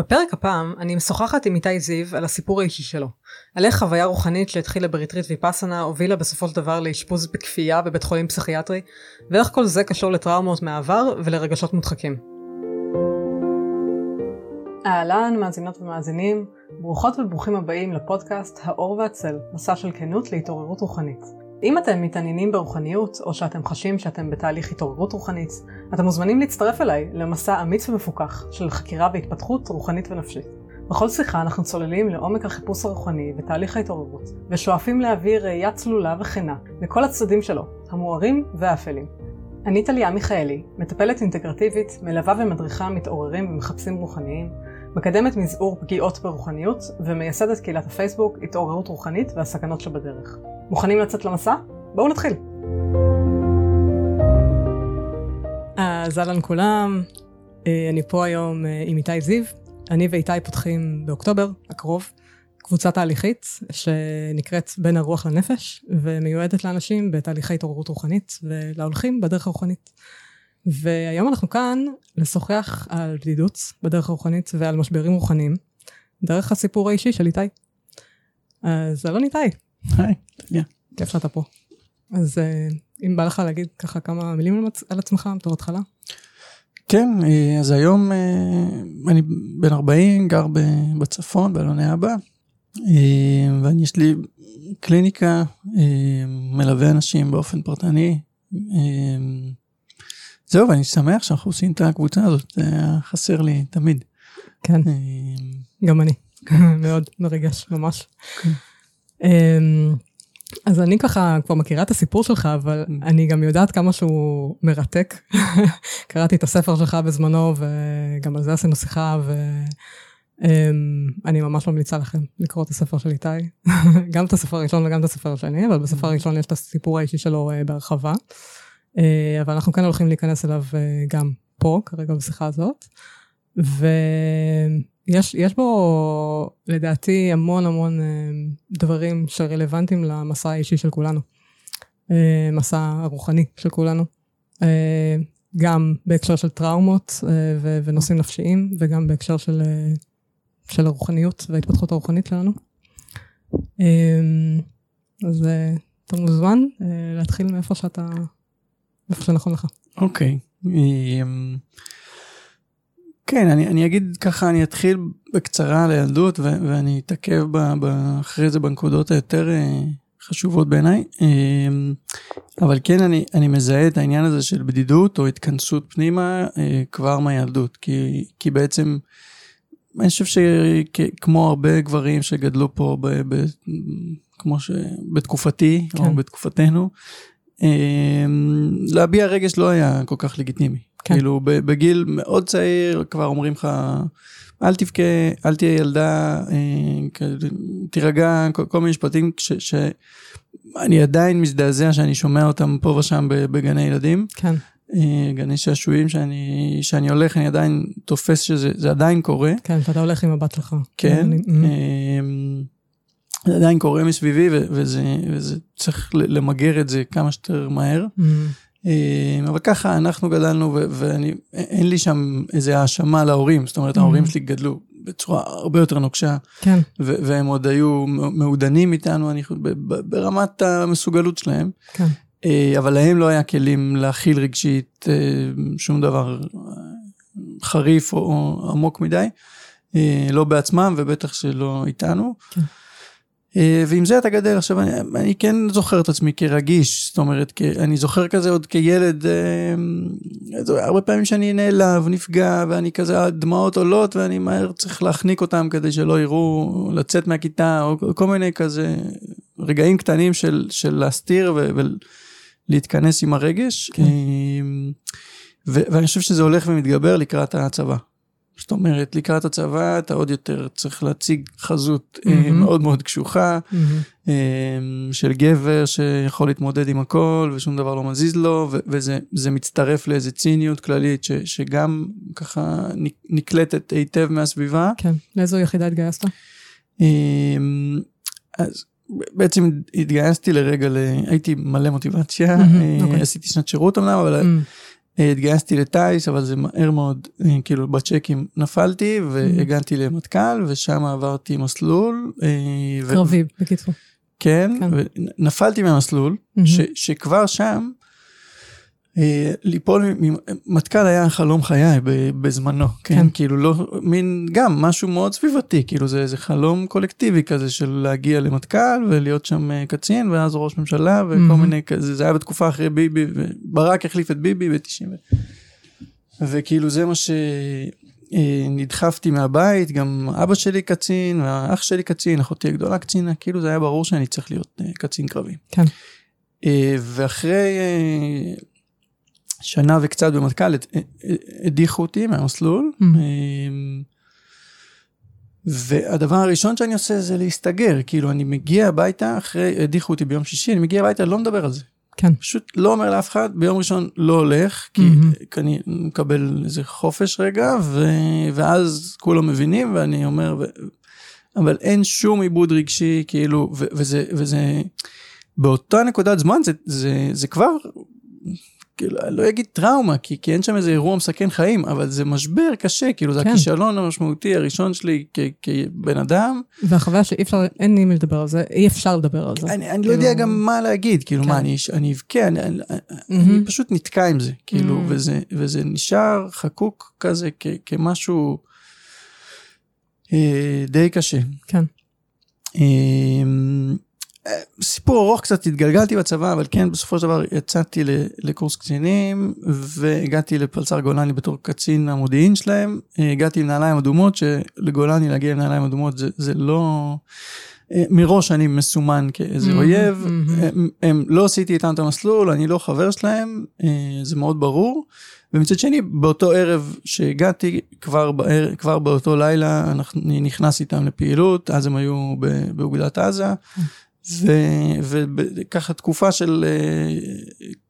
בפרק הפעם אני משוחחת עם איתי זיו על הסיפור האישי שלו. על איך חוויה רוחנית שהתחילה בריטריט ויפאסנה הובילה בסופו של דבר לאשפוז בכפייה בבית חולים פסיכיאטרי, ואיך כל זה קשור לטראומות מהעבר ולרגשות מודחקים. אהלן מאזינות ומאזינים, ברוכות וברוכים הבאים לפודקאסט האור והצל, מסע של כנות להתעוררות רוחנית. אם אתם מתעניינים ברוחניות, או שאתם חשים שאתם בתהליך התעוררות רוחנית, אתם מוזמנים להצטרף אליי למסע אמיץ ומפוקח של חקירה והתפתחות רוחנית ונפשית. בכל שיחה אנחנו צוללים לעומק החיפוש הרוחני ותהליך ההתעוררות, ושואפים להביא ראייה צלולה וכנה לכל הצדדים שלו, המוארים והאפלים. אני טליה מיכאלי, מטפלת אינטגרטיבית, מלווה ומדריכה מתעוררים ומחפשים רוחניים, מקדמת מזעור פגיעות ברוחניות, ומייסדת קהילת הפייסבוק התעוררות רוחנית והסכנות שבדרך. מוכנים לצאת למסע? בואו נתחיל. אז אהלן כולם, אה, אני פה היום אה, עם איתי זיו. אני ואיתי פותחים באוקטובר הקרוב קבוצה תהליכית שנקראת בין הרוח לנפש ומיועדת לאנשים בתהליכי התעוררות רוחנית ולהולכים בדרך הרוחנית. והיום אנחנו כאן לשוחח על בדידות בדרך הרוחנית ועל משברים רוחניים דרך הסיפור האישי של איתי. אז אלון איתי. היי, תודה. כיף שאתה פה. אז אה, אם בא לך להגיד ככה כמה מילים על עצמך בתור התחלה. כן, אה, אז היום אה, אני בן 40, גר בצפון, באלוני אבא, ואני יש לי קליניקה, מלווה אנשים באופן פרטני. זהו, ואני שמח שאנחנו עושים את הקבוצה הזאת, זה היה חסר לי תמיד. כן, גם אני, מאוד מרגש, ממש. כן. אז אני ככה כבר מכירה את הסיפור שלך, אבל mm. אני גם יודעת כמה שהוא מרתק. קראתי את הספר שלך בזמנו, וגם על זה עשינו שיחה, ואני ממש ממליצה לכם לקרוא את הספר של איתי. גם את הספר הראשון וגם את הספר השני, אבל בספר. הראשון יש את הסיפור האישי שלו אה, בהרחבה. אה, אבל אנחנו כן הולכים להיכנס אליו אה, גם פה, כרגע בשיחה הזאת. ו... יש, יש בו לדעתי המון המון אה, דברים שרלוונטיים למסע האישי של כולנו. מסע הרוחני של כולנו. גם בהקשר של טראומות ונושאים נפשיים, וגם בהקשר של, של הרוחניות וההתפתחות הרוחנית שלנו. אז אתה מוזמן להתחיל מאיפה שאתה, מאיפה שנכון לך. אוקיי. Okay. כן, אני, אני אגיד ככה, אני אתחיל בקצרה על הילדות ו- ואני אתעכב ב- ב- אחרי זה בנקודות היותר uh, חשובות בעיניי. Uh, אבל כן, אני, אני מזהה את העניין הזה של בדידות או התכנסות פנימה uh, כבר מהילדות, כי, כי בעצם, אני חושב שכמו הרבה גברים שגדלו פה, ב, ב, כמו שבתקופתי כן. או בתקופתנו, להביע רגש לא היה כל כך לגיטימי. כן. כאילו בגיל מאוד צעיר כבר אומרים לך, אל תבכה, אל תהיה ילדה, אה, תירגע, כל, כל מיני משפטים ש, שאני עדיין מזדעזע שאני שומע אותם פה ושם בגני ילדים. כן. אה, גני שעשועים שאני, שאני הולך, אני עדיין תופס שזה עדיין קורה. כן, שאתה הולך עם הבת שלך. כן. אני, אה, זה עדיין קורה מסביבי וזה, וזה צריך למגר את זה כמה שיותר מהר. Mm. אה, אבל ככה אנחנו גדלנו ואין לי שם איזה האשמה להורים, זאת אומרת ההורים שלי גדלו בצורה הרבה יותר נוקשה, כן. והם עוד היו מעודנים איתנו אני, ברמת המסוגלות שלהם, כן. אה, אבל להם לא היה כלים להכיל רגשית אה, שום דבר חריף או עמוק מדי, לא בעצמם ובטח שלא איתנו. כן. אה, ועם זה אתה גדל. עכשיו, אני, אני כן זוכר את עצמי כרגיש, זאת אומרת, כ, אני זוכר כזה עוד כילד, אה, הרבה פעמים שאני נעלב, נפגע, ואני כזה, הדמעות עולות, ואני מהר צריך להחניק אותם כדי שלא יראו, לצאת מהכיתה, או כל מיני כזה רגעים קטנים של, של להסתיר ו, ולהתכנס עם הרגש. כן. אה, ו, ואני חושב שזה הולך ומתגבר לקראת הצבא. זאת אומרת, לקראת הצבא אתה עוד יותר צריך להציג חזות mm-hmm. מאוד מאוד קשוחה, mm-hmm. של גבר שיכול להתמודד עם הכל ושום דבר לא מזיז לו, ו- וזה מצטרף לאיזה ציניות כללית ש- שגם ככה נקלטת היטב מהסביבה. כן, לאיזו יחידה התגייסת? אז בעצם התגייסתי לרגע, ל... הייתי מלא מוטיבציה, mm-hmm, okay. עשיתי שנת שירות אמנם, אבל... Mm-hmm. אה, התגייסתי לטיס, אבל זה מהר מאוד, אה, כאילו בצ'קים נפלתי והגעתי למטכ"ל, ושם עברתי מסלול. אה, ו- קרבי, בקיצור. כן, כן. ונפלתי מהמסלול, מהמם. ש, שכבר שם, ליפול, מ- מטכ"ל היה חלום חיי בזמנו, כן, כן. כאילו לא, מין, גם משהו מאוד סביבתי, כאילו זה איזה חלום קולקטיבי כזה של להגיע למטכ"ל ולהיות שם אה, קצין, ואז ראש ממשלה וכל מהמם. מיני כזה, זה היה בתקופה אחרי ביבי, וברק החליף את ביבי ב-90. וכאילו זה מה ש... אה, מהבית, גם אבא שלי קצין, והאח שלי קצין, אחותי הגדולה קצינה, כאילו זה היה ברור שאני צריך להיות אה, קצין קרבי. כן. אה, ואחרי אה, שנה וקצת במטכ"ל, הד- הדיחו אותי מהמסלול. Mm. והדבר הראשון שאני עושה זה להסתגר, כאילו אני מגיע הביתה, אחרי, הדיחו אותי ביום שישי, אני מגיע הביתה, לא מדבר על זה. כן. פשוט לא אומר לאף אחד, ביום ראשון לא הולך, כי. כי אני מקבל איזה חופש רגע, ו... ואז כולם מבינים, ואני אומר, ו... אבל אין שום עיבוד רגשי, כאילו, ו... וזה, וזה, באותה נקודת זמן זה, זה, זה כבר, כאילו, אני לא אגיד טראומה, כי, כי אין שם איזה אירוע מסכן חיים, אבל זה משבר קשה, כאילו, זה כן. הכישלון המשמעותי הראשון שלי כ... כבן אדם. והחוויה שאי אפשר, אין עם מי לדבר על זה, אי אפשר לדבר על זה. אני, אני לא יודע כאילו- גם מה להגיד, כאילו, כן. מה, אני, אני אבכה, אני, אני, מהמם. אני פשוט נתקע עם זה, כאילו, Mm. וזה, וזה נשאר חקוק כזה כ, כמשהו אה, די קשה. כן. אה, סיפור ארוך קצת, התגלגלתי בצבא, אבל כן, בסופו של דבר יצאתי לקורס קצינים, והגעתי לפלס"ר גולני בתור קצין המודיעין שלהם. אה, הגעתי עם נעליים אדומות, שלגולני להגיע עם נעליים אדומות זה, זה לא... אה, מראש אני מסומן כאיזה Mhm, אויב, mhm. הם, הם לא עשיתי איתם את המסלול, אני לא חבר שלהם, אה, זה מאוד ברור. ומצד שני, באותו ערב שהגעתי, כבר, בער, כבר באותו לילה, אני נכנס איתם לפעילות, אז הם היו באוגדת עזה, וככה תקופה של אה,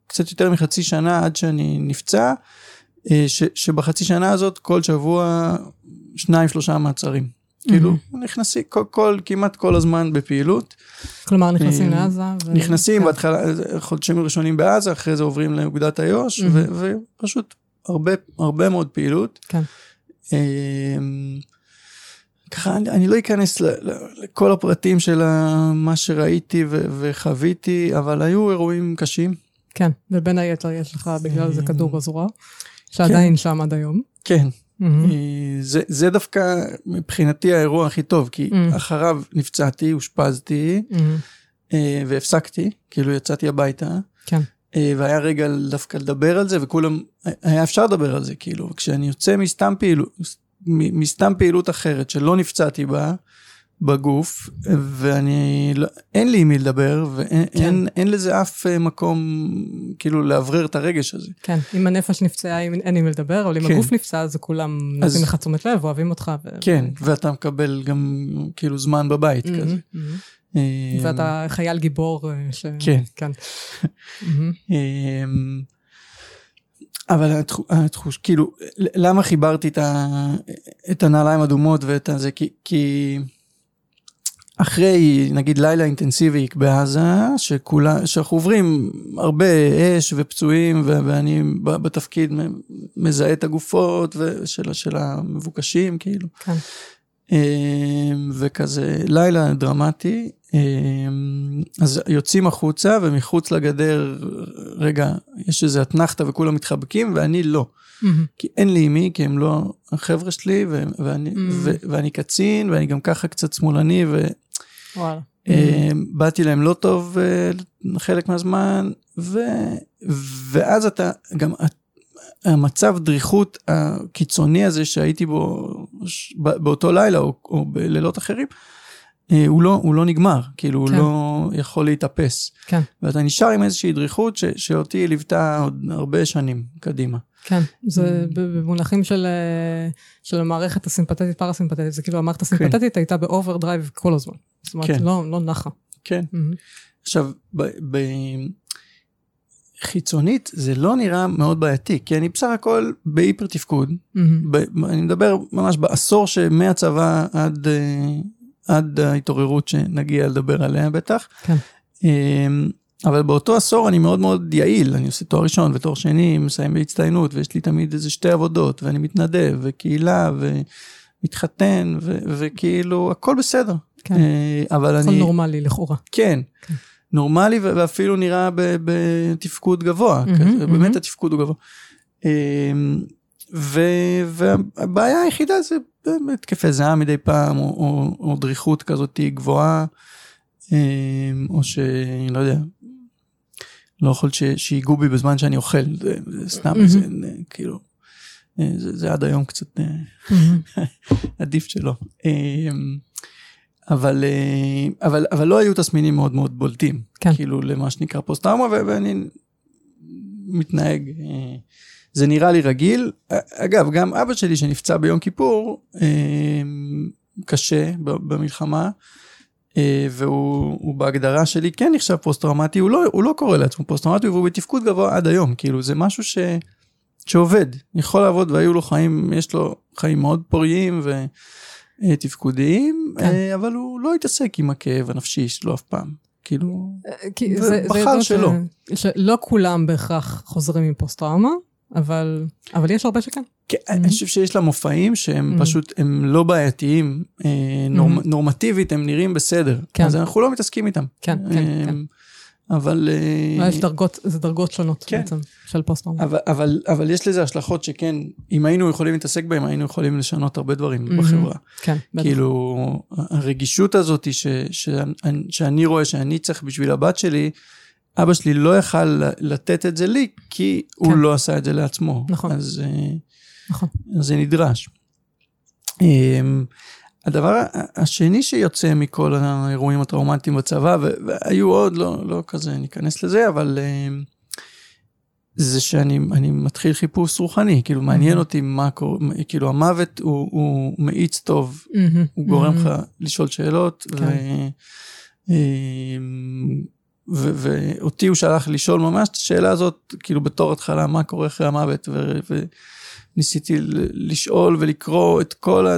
קצת יותר מחצי שנה עד שאני נפצע, אה, ש, שבחצי שנה הזאת כל שבוע שניים שלושה מעצרים. כאילו, נכנסים כל, כל, כמעט כל הזמן בפעילות. כלומר, נכנסים אה, לעזה. ו- נכנסים כן. בהתחלה, חודשים ראשונים בעזה, אחרי זה עוברים לאוגדת איו"ש, Mhm. ו- ופשוט הרבה, הרבה מאוד פעילות. כן. ככה, אני, אני לא אכנס ל- ל- לכל הפרטים של מה שראיתי ו- וחוויתי, אבל היו אירועים קשים. כן, ובין היתר יש לך בגלל זה אה, כדור בזרוע, שעדיין שם עד היום. כן. אה, זה, זה דווקא מבחינתי האירוע הכי טוב, כי Mm. אחריו נפצעתי, אושפזתי. אה, והפסקתי, כאילו יצאתי הביתה. כן. והיה רגע דווקא לדבר על זה, וכולם, היה אפשר לדבר על זה, כאילו, כשאני יוצא מסתם פעילות, מסתם פעילות אחרת שלא נפצעתי בה, בגוף, ואני, לא, אין לי עם מי לדבר, ואין כן. אין, אין לזה אף אה, מקום, כאילו, לאוורר את הרגש הזה. כן, אם הנפש נפצעה, אם אין עם מי לדבר, אבל אם כן. הגוף נפצע, אז כולם אז- נותנים לך תשומת לב, אוהבים אותך. ו- כן, ואתה מקבל גם, כאילו, זמן בבית מהמם, כזה. אה, ואתה חייל גיבור. אה, ש- כן. כן. אבל התחוש, התחוש, כאילו, למה חיברתי את, ה, את הנעליים אדומות ואת הזה? כי, כי אחרי, נגיד, לילה אינטנסיבי בעזה, שכולה, שאנחנו עוברים הרבה אש ופצועים, ו- ואני בתפקיד מזהה את הגופות של, של המבוקשים, כאילו. כן. אמ, וכזה לילה דרמטי, אמ, אז יוצאים החוצה ומחוץ לגדר, רגע, יש איזה אתנחתא וכולם מתחבקים ואני לא. מהמם. כי אין לי מי, כי הם לא החבר'ה שלי, ו- ואני, Mm. ו- ואני קצין, ואני גם ככה קצת שמאלני, וואלה. ובאתי להם לא טוב אה, חלק מהזמן, ו- ואז אתה, גם המצב דריכות הקיצוני הזה שהייתי בו באותו לילה, או, או בלילות אחרים, אה, הוא לא, הוא לא נגמר, כאילו הוא כן. לא יכול להתאפס. כן. ואתה נשאר עם איזושהי דריכות ש- שאותי ליוותה עוד הרבה שנים קדימה. כן, זה Mm. במונחים של, אה, של המערכת הסימפתטית פרסימפטטית, זה כאילו המערכת הסימפתטית הייתה ב overdrive כל הזמן. זאת אומרת, כן. לא, לא נחה. כן. מהמם. עכשיו, ב, ב, חיצונית זה לא נראה מאוד בעייתי, כי אני בסך הכל בהיפר תפקוד. מהמם. ב, אני מדבר ממש בעשור שמהצבא עד, אה, עד ההתעוררות שנגיע לדבר עליה בטח. כן. אה, אבל באותו עשור אני מאוד מאוד יעיל, אני עושה תואר ראשון ותואר שני, מסיים בהצטיינות, ויש לי תמיד איזה שתי עבודות, ואני מתנדב, וקהילה, ומתחתן, ו- וכאילו, הכל בסדר. כן. אה, אבל הכל אני... נורמלי לכאורה. כן. כן. נורמלי ואפילו נראה בתפקוד גבוה, מהמם, כזה, באמת מהמם. התפקוד הוא גבוה. אמ, ו- והבעיה היחידה זה באמת התקפי זעם מדי פעם, או, או, או דריכות כזאת גבוהה, אמ, או שאני לא יודע, לא יכול שיגעו בי בזמן שאני אוכל, זה, זה סתם מהמם. איזה, כאילו, אה, זה, זה עד היום קצת מהמם. עדיף שלא. אבל, אה, אבל, אבל לא היו תסמינים מאוד מאוד בולטים, כן. כאילו למה שנקרא פוסט טראומה, ו- ואני מתנהג, אה, זה נראה לי רגיל. אגב, גם אבא שלי שנפצע ביום כיפור, אה, קשה במלחמה, אה, והוא הוא בהגדרה שלי כן נחשב פוסט טראומטי, הוא לא, הוא לא קורא לעצמו פוסט טראומטי, והוא בתפקוד גבוה עד היום, כאילו זה משהו ש... שעובד, יכול לעבוד והיו לו חיים, יש לו חיים מאוד פוריים ותפקודיים, כן. אה, אבל הוא לא התעסק עם הכאב הנפשי שלו אף פעם. כאילו, כי זה זה- זה בחר שלו. ש- שלא כולם בהכרח חוזרים עם פוסט טראומה, אבל אבל יש הרבה שכן. כן, אני חושב שיש לה מופעים שהם Mhm. פשוט, הם לא בעייתיים, אה, נורמ- נורמטיבית הם נראים בסדר, כן. אז אנחנו לא מתעסקים איתם. כן, כן, אה, כן. אבל... אה, יש דרגות, זה דרגות שונות כן. בעצם של פוסט טראומה. אבל, אבל, אבל יש לזה השלכות שכן, אם היינו יכולים להתעסק בהם, היינו יכולים לשנות הרבה דברים Mhm. בחברה. כן, בטח. כאילו, הרגישות הזאת ש, ש, שאני רואה שאני צריך בשביל הבת שלי, אבא שלי לא יכל לתת את זה לי, כי הוא כן. לא עשה את זה לעצמו. נכון. אז, אה, נכון. אז זה נדרש. אמ, הדבר השני שיוצא מכל האירועים הטראומטיים בצבא, והיו עוד, לא, לא כזה ניכנס לזה, אבל אמ, זה שאני אני מתחיל חיפוש רוחני, כאילו מעניין Mhm. אותי מה קורה, כאילו המוות הוא, הוא מאיץ טוב, מהמם, הוא גורם. לך לשאול שאלות, ו- כן. אמ, ו- ואותי הוא שלח לשאול ממש את השאלה הזאת, כאילו בתור התחלה, מה קורה אחרי המוות, ו- וניסיתי לשאול ולקרוא את כל, ה-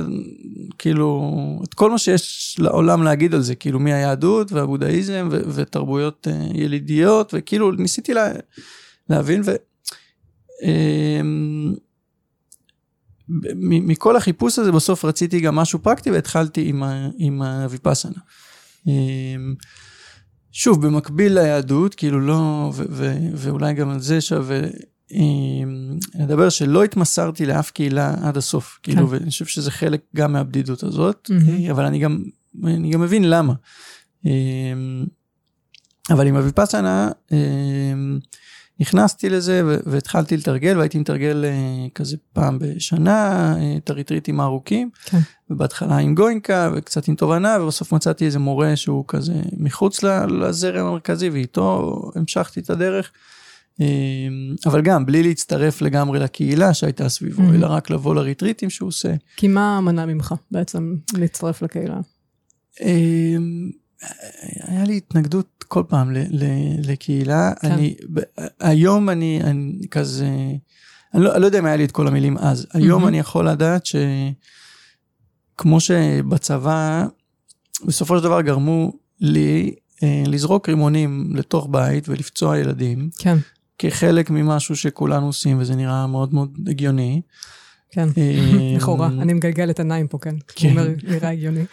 כאילו, את כל מה שיש לעולם להגיד על זה, כאילו מהיהדות והבודהיזם ו- ותרבויות אה, ילידיות, וכאילו ניסיתי לה, להבין, ו... אמ, מכל החיפוש הזה בסוף רציתי גם משהו פרקטי והתחלתי עם, ה- עם הוויפאסנה. אמ, שוב, במקביל ליהדות, כאילו לא, ו- ו- ואולי גם על זה שווה אמ, לדבר שלא התמסרתי לאף קהילה עד הסוף, כאילו, ואני חושב שזה חלק גם מהבדידות הזאת, מהמם. אבל אני גם, אני גם מבין למה. אבל עם הוויפאסנה, נכנסתי לזה והתחלתי לתרגל והייתי מתרגל אה, כזה פעם בשנה אה, את הריטריטים הארוכים. כן. ובהתחלה עם גוינקה וקצת עם תובנה ובסוף מצאתי איזה מורה שהוא כזה מחוץ לזרם המרכזי ואיתו המשכתי את הדרך. אה, אבל גם בלי להצטרף לגמרי לקהילה שהייתה סביבו Mhm. אלא רק לבוא לריטריטים שהוא עושה. כי מה מנע ממך בעצם להצטרף לקהילה? היה לי התנגדות כל פעם ל- ל- לקהילה. כן. אני, היום אני, אני כזה, אני לא, אני לא יודע אם היה לי את כל המילים אז. היום Mhm. אני יכול לדעת שכמו שבצבא, בסופו של דבר גרמו לי אה, לזרוק רימונים לתוך בית ולפצוע ילדים, כן, כחלק ממשהו שכולנו עושים, וזה נראה מאוד מאוד הגיוני. כן. אה, לכאורה, אני מגלגלת עיניים פה, כן. כן. הוא אומר, נראה הגיוני.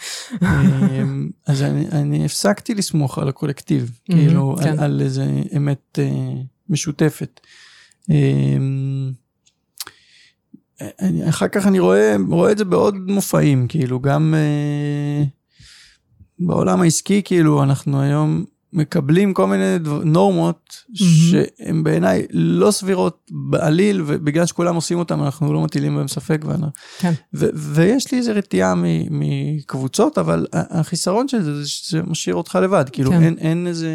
אמ, אז אני, הפסקתי לסמוך על הקולקטיב, כאילו, כן. על, איזה אמת אה, משותפת. אמ, אחר כך אני רואה, רואה את זה בעוד מופעים, כאילו, גם אה, בעולם העסקי, כאילו, אנחנו היום מקבלים כל מיני דבר, נורמות שהן בעיניי לא סבירות בעליל, ובגלל שכולם עושים אותן, אנחנו לא מטילים בהם ספק. ואני, כן. ו- ויש לי איזה רתיעה מקבוצות, אבל החיסרון של זה, זה שזה משאיר אותך לבד, כאילו כן. אין, אין איזה,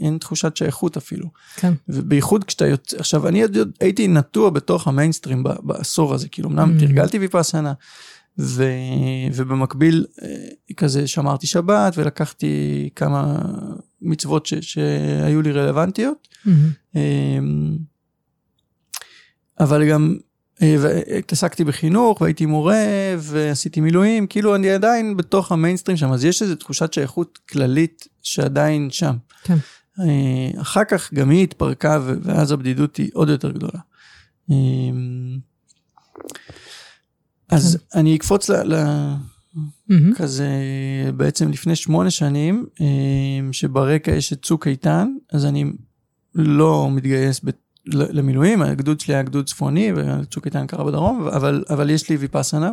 אין תחושת שייכות אפילו. כן. ובייחוד כשאתה יוצא, עכשיו אני עוד, הייתי נטוע בתוך המיינסטרים ב- בעשור הזה, כאילו אמנם Mm. תרגלתי ויפאסנה, ו, ובמקביל אה, כזה שמרתי שבת ולקחתי כמה מצוות ש, שהיו לי רלוונטיות. אמ, אבל גם אה, והתעסקתי בחינוך והייתי מורה ועשיתי מילואים, כאילו אני עדיין בתוך המיינסטרים שם, אז יש איזו תחושת שייכות כללית שעדיין שם. כן. אה, אחר כך גם היא התפרקה, ואז הבדידות היא עוד יותר גדולה. אה, אז כן. אני אקפוץ ל... Mm-hmm. כזה בעצם לפני שמונה שנים, שברקע יש את צוק איתן, אז אני לא מתגייס ב... למילואים, הגדוד שלי היה גדוד צפוני, וצוק איתן קרה בדרום, אבל, אבל יש לי ויפאסנה,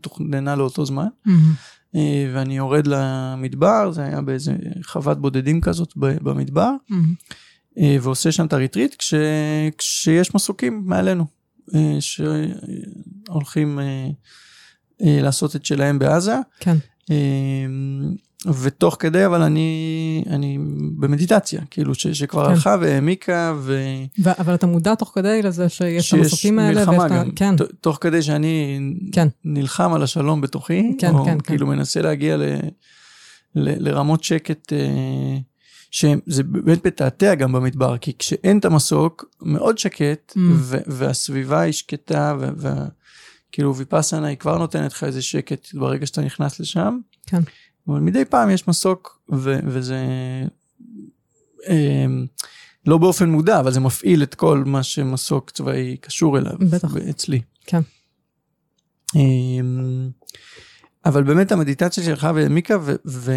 תוכננה לאותו זמן. Mm-hmm. ואני יורד למדבר, זה היה באיזה חוות בודדים כזאת במדבר, mm-hmm. ועושה שם את הריטריט, כש, כשיש מסוקים מעלינו, אה, שהולכים לעשות את שלהם בעזה. כן. ותוך כדי אבל אני אני במדיטציה כאילו ש, שכבר כן. הלכה והעמיקה ו... ו... אבל אתה מודע תוך כדי לזה שיש את המסוקים האלה שיש מלחמה גם כן. ת, תוך כדי שאני כן. נלחם על השלום בתוכי כן, או כן, כן. כאילו כן. מנסה להגיע ל, ל, לרמות שקט אה, שזה באמת מתעתע גם במדבר כי כשאין את המסוק מאוד שקט mm. ו, והסביבה היא שקטה ו, ו, כאילו ויפאסנה היא כבר נותנת לך איזה שקט ברגע שאתה נכנס לשם. כן. אבל מדי פעם יש מסוק ו- וזה אה, לא באופן מודע, אבל זה מפעיל את כל מה שמסוק צבאי קשור אליו. בטח. אצלי. כן. אה, אבל באמת המדיטציה שלך והעמיקה, ו- ו-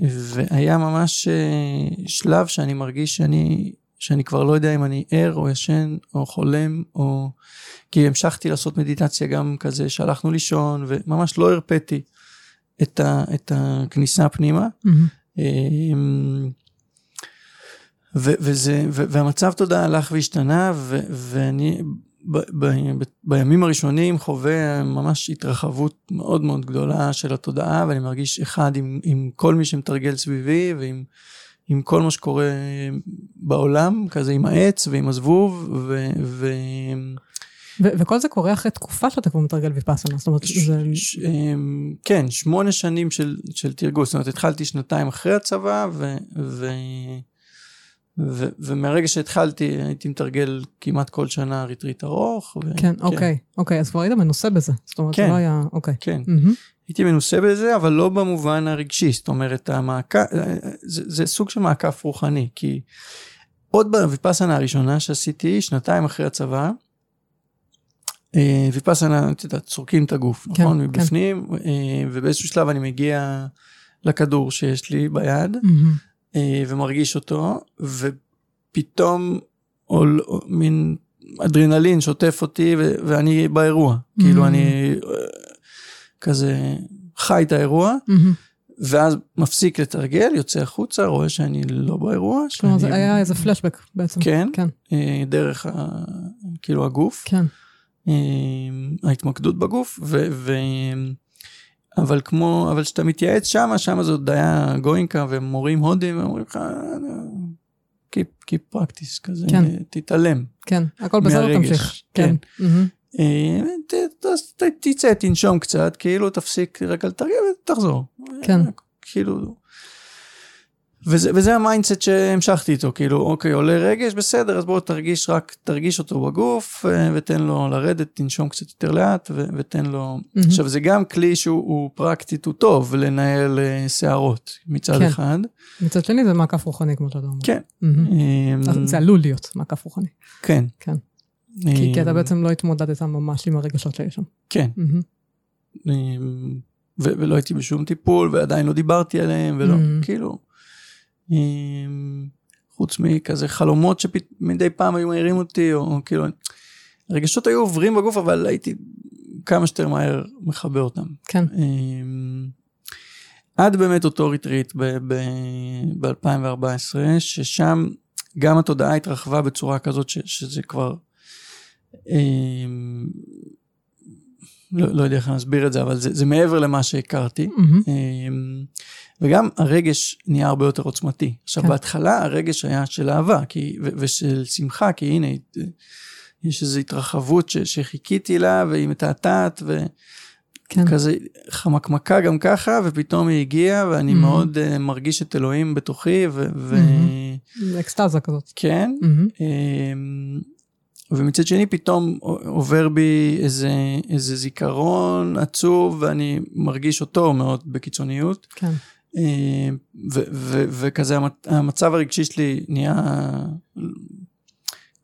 והיה ממש אה, שלב שאני מרגיש שאני, שאני כבר לא יודע אם אני ער או ישן או חולם, או... כי המשכתי לעשות מדיטציה גם כזה שהלכנו לישון, וממש לא הרפאתי. את, ה, את הכניסה פנימה. Mm-hmm. ו, וזה, ו, והמצב תודעה הלך והשתנה, ו, ואני ב, ב, ב, בימים הראשונים חווה ממש התרחבות מאוד מאוד גדולה של התודעה, ואני מרגיש אחד עם, עם כל מי שמתרגל סביבי, ועם עם כל מה שקורה בעולם, כזה עם העץ ועם הזבוב, ו... ו ו- וכל זה קורה אחרי תקופה שאתה כבר מתרגל ויפאסנה, זאת אומרת, ש- זה... ש- אמ, כן, שמונה שנים של, של תרגול, זאת אומרת, התחלתי שנתיים אחרי הצבא, ו... ו- ו- ומהרגע שהתחלתי הייתי מתרגל כמעט כל שנה ריטריט ארוך. ו- כן, כן, אוקיי, אוקיי, אז כבר היית מנוסה בזה. זאת אומרת, כן, זה לא היה, אוקיי. כן, mm-hmm. הייתי מנוסה בזה, אבל לא במובן הרגשי, זאת אומרת, המעקף, זה, זה סוג של מעקף רוחני, כי עוד בוויפאסנה הראשונה שעשיתי, שנתיים אחרי הצבא, אה, ויפאסנה, את יודעת, צורקים את הגוף, כן, נכון? כן. מבפנים, אה, ובאיזשהו שלב אני מגיע לכדור שיש לי ביד, mm-hmm. ומרגיש אותו, ופתאום עול, מין אדרנלין שוטף אותי, ו- ואני באירוע. Mm-hmm. כאילו אני כזה חי את האירוע. Mm-hmm. ואז מפסיק לתרגל, יוצא החוצה, רואה שאני לא באירוע. כלומר, זה היה איזה פלשבק בעצם. כן, כן. דרך ה, כאילו הגוף. כן. אמ, ההתמקדות בגוף, ו, ו, אבל כמו, אבל כשאתה מתייעץ שמה, שמה זה עוד היה גוינקה ומורים הודים, ואומרים לך, keep, keep practice כזה, כן. תתעלם. כן, הכל בסדר, תמשיך. כן. כן. Mm-hmm. תצא, תנשום קצת, כאילו תפסיק רגע לתרגם ותחזור. כן. כאילו, וזה, וזה ה mindset שהמשכתי איתו, כאילו, אוקיי, עולה רגש, בסדר, אז בוא תרגיש רק, תרגיש אותו בגוף, אה, ותן לו לרדת, תנשום קצת יותר לאט, ו- ותן לו... Mm-hmm. עכשיו, זה גם כלי שהוא פרקטית, הוא טוב לנהל uh, סערות מצד כן. אחד. מצד שני זה מעקף רוחני, כמו שאתה אומר. כן. Mm-hmm. זה עלול להיות מעקף רוחני. כן. כן. כי, כי אתה בעצם לא התמודדת ממש עם הרגשות שיש שם. כן. Mm-hmm. ו- ולא הייתי בשום טיפול, ועדיין לא דיברתי עליהם, ולא, mm-hmm. כאילו... חוץ מכזה חלומות שמדי פעם היו מעירים אותי, או כאילו, הרגשות היו עוברים בגוף, אבל הייתי כמה שיותר מהר מכבה אותם. כן. עד באמת אותו ריטריט ב-2014, ששם גם התודעה התרחבה בצורה כזאת ש, שזה כבר, לא, לא יודע איך להסביר את זה, אבל זה, זה מעבר למה שהכרתי. Mm-hmm. וגם הרגש נהיה הרבה יותר עוצמתי. עכשיו, כן. בהתחלה הרגש היה של אהבה כי, ו- ושל שמחה, כי הנה, יש איזו התרחבות ש- שחיכיתי לה, והיא מתעתעת, וכזה כן. חמקמקה גם ככה, ופתאום היא הגיעה, ואני mm-hmm. מאוד uh, מרגיש את אלוהים בתוכי, ו... ו... Mm-hmm. אקסטזה כזאת. כן. Mm-hmm. ומצד שני פתאום עובר בי איזה, איזה זיכרון עצוב ואני מרגיש אותו מאוד בקיצוניות. כן. אה, ו- ו- וכזה המצ- המצב הרגשי שלי נהיה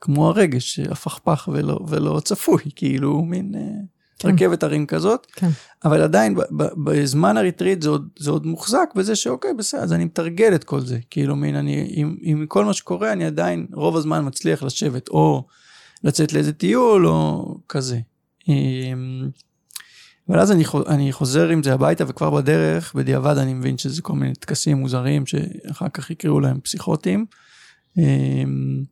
כמו הרגש, הפכפך ולא, ולא צפוי, כאילו מין אה, כן. רכבת הרים כזאת, כן. אבל עדיין ב- ב- בזמן הריטריט זה עוד, זה עוד מוחזק בזה שאוקיי בסדר, אז אני מתרגל את כל זה, כאילו מין אני, עם, עם כל מה שקורה אני עדיין רוב הזמן מצליח לשבת, או לצאת לאיזה טיול או כזה. אמ, אבל אז אני, חו- אני חוזר עם זה הביתה וכבר בדרך, בדיעבד אני מבין שזה כל מיני טקסים מוזרים שאחר כך יקראו להם פסיכוטיים. אמ,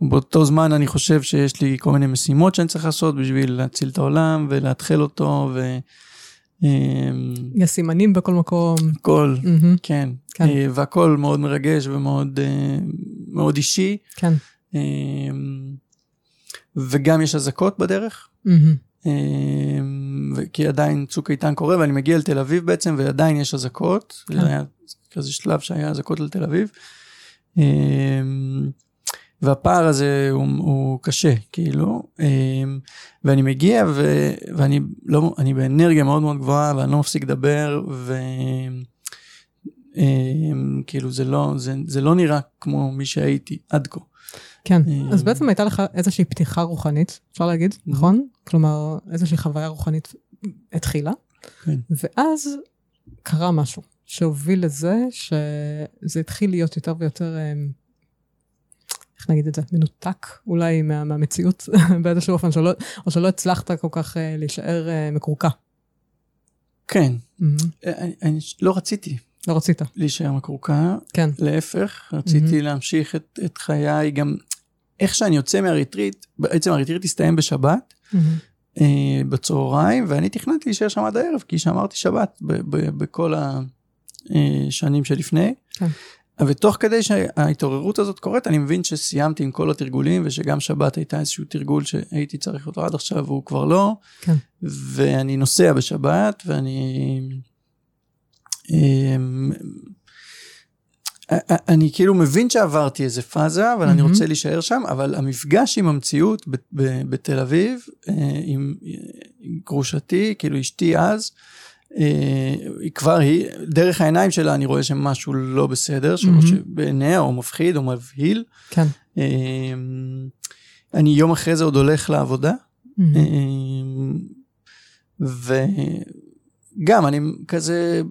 באותו זמן אני חושב שיש לי כל מיני משימות שאני צריך לעשות בשביל להציל את העולם ולאתחל אותו יש סימנים בכל מקום. והכל, מהמם, כן, כן. אה, והכל מאוד מרגש ומאוד אה, מאוד אישי, כן. וגם יש אזעקות בדרך. מהמם, אמ, ו- כי עדיין צוק איתן קורה ואני מגיע לתל אביב בעצם ועדיין יש אזעקות, כן. זה היה כזה שלב שהיה אזעקות לתל אביב. אמ, והפער הזה הוא, הוא קשה כאילו אמ, ואני מגיע ו, ואני לא אני באנרגיה מאוד מאוד גבוהה ואני לא מפסיק לדבר וכאילו זה לא זה, זה לא נראה כמו מי שהייתי עד כה. כן. אה, אז בעצם הייתה לך איזושהי פתיחה רוחנית, אפשר להגיד, נכון? כלומר, איזושהי חוויה רוחנית התחילה, כן. ואז קרה משהו שהוביל לזה שזה התחיל להיות יותר ויותר, אמ, איך נגיד את זה, מנותק אולי מה, מהמציאות באיזשהו אופן, שלא, או שלא הצלחת כל כך אה, להישאר אה, מקורקע. כן. אני, אני לא רציתי לא רצית, להישאר מקורקע, כן. להפך, רציתי מהמם. להמשיך את, את חיי, גם איך שאני יוצא מהריטריט, בעצם הריטריט הסתיים בשבת. אה, בצהריים, ואני תכננתי להישאר שם עד הערב, כי שמרתי שבת ב, ב, בכל השנים שלפני. כן. ותוך כדי שההתעוררות הזאת קורית, אני מבין שסיימתי עם כל התרגולים, ושגם שבת הייתה איזשהו תרגול שהייתי צריך אותו עד עכשיו, והוא כבר לא. כן. ואני נוסע בשבת, ואני... אני כאילו מבין שעברתי איזה פאזה, אבל אני. רוצה להישאר שם, אבל המפגש עם המציאות ב- ב- בתל אביב, אה, עם גרושתי, כאילו אשתי אז, אה, היא כבר, היא, דרך העיניים שלה אני רואה שמשהו לא בסדר, מהמם. שבעיניה או מפחיד או מבהיל. כן. אה, אני יום אחרי זה עוד הולך לעבודה. אמ, וגם אני כזה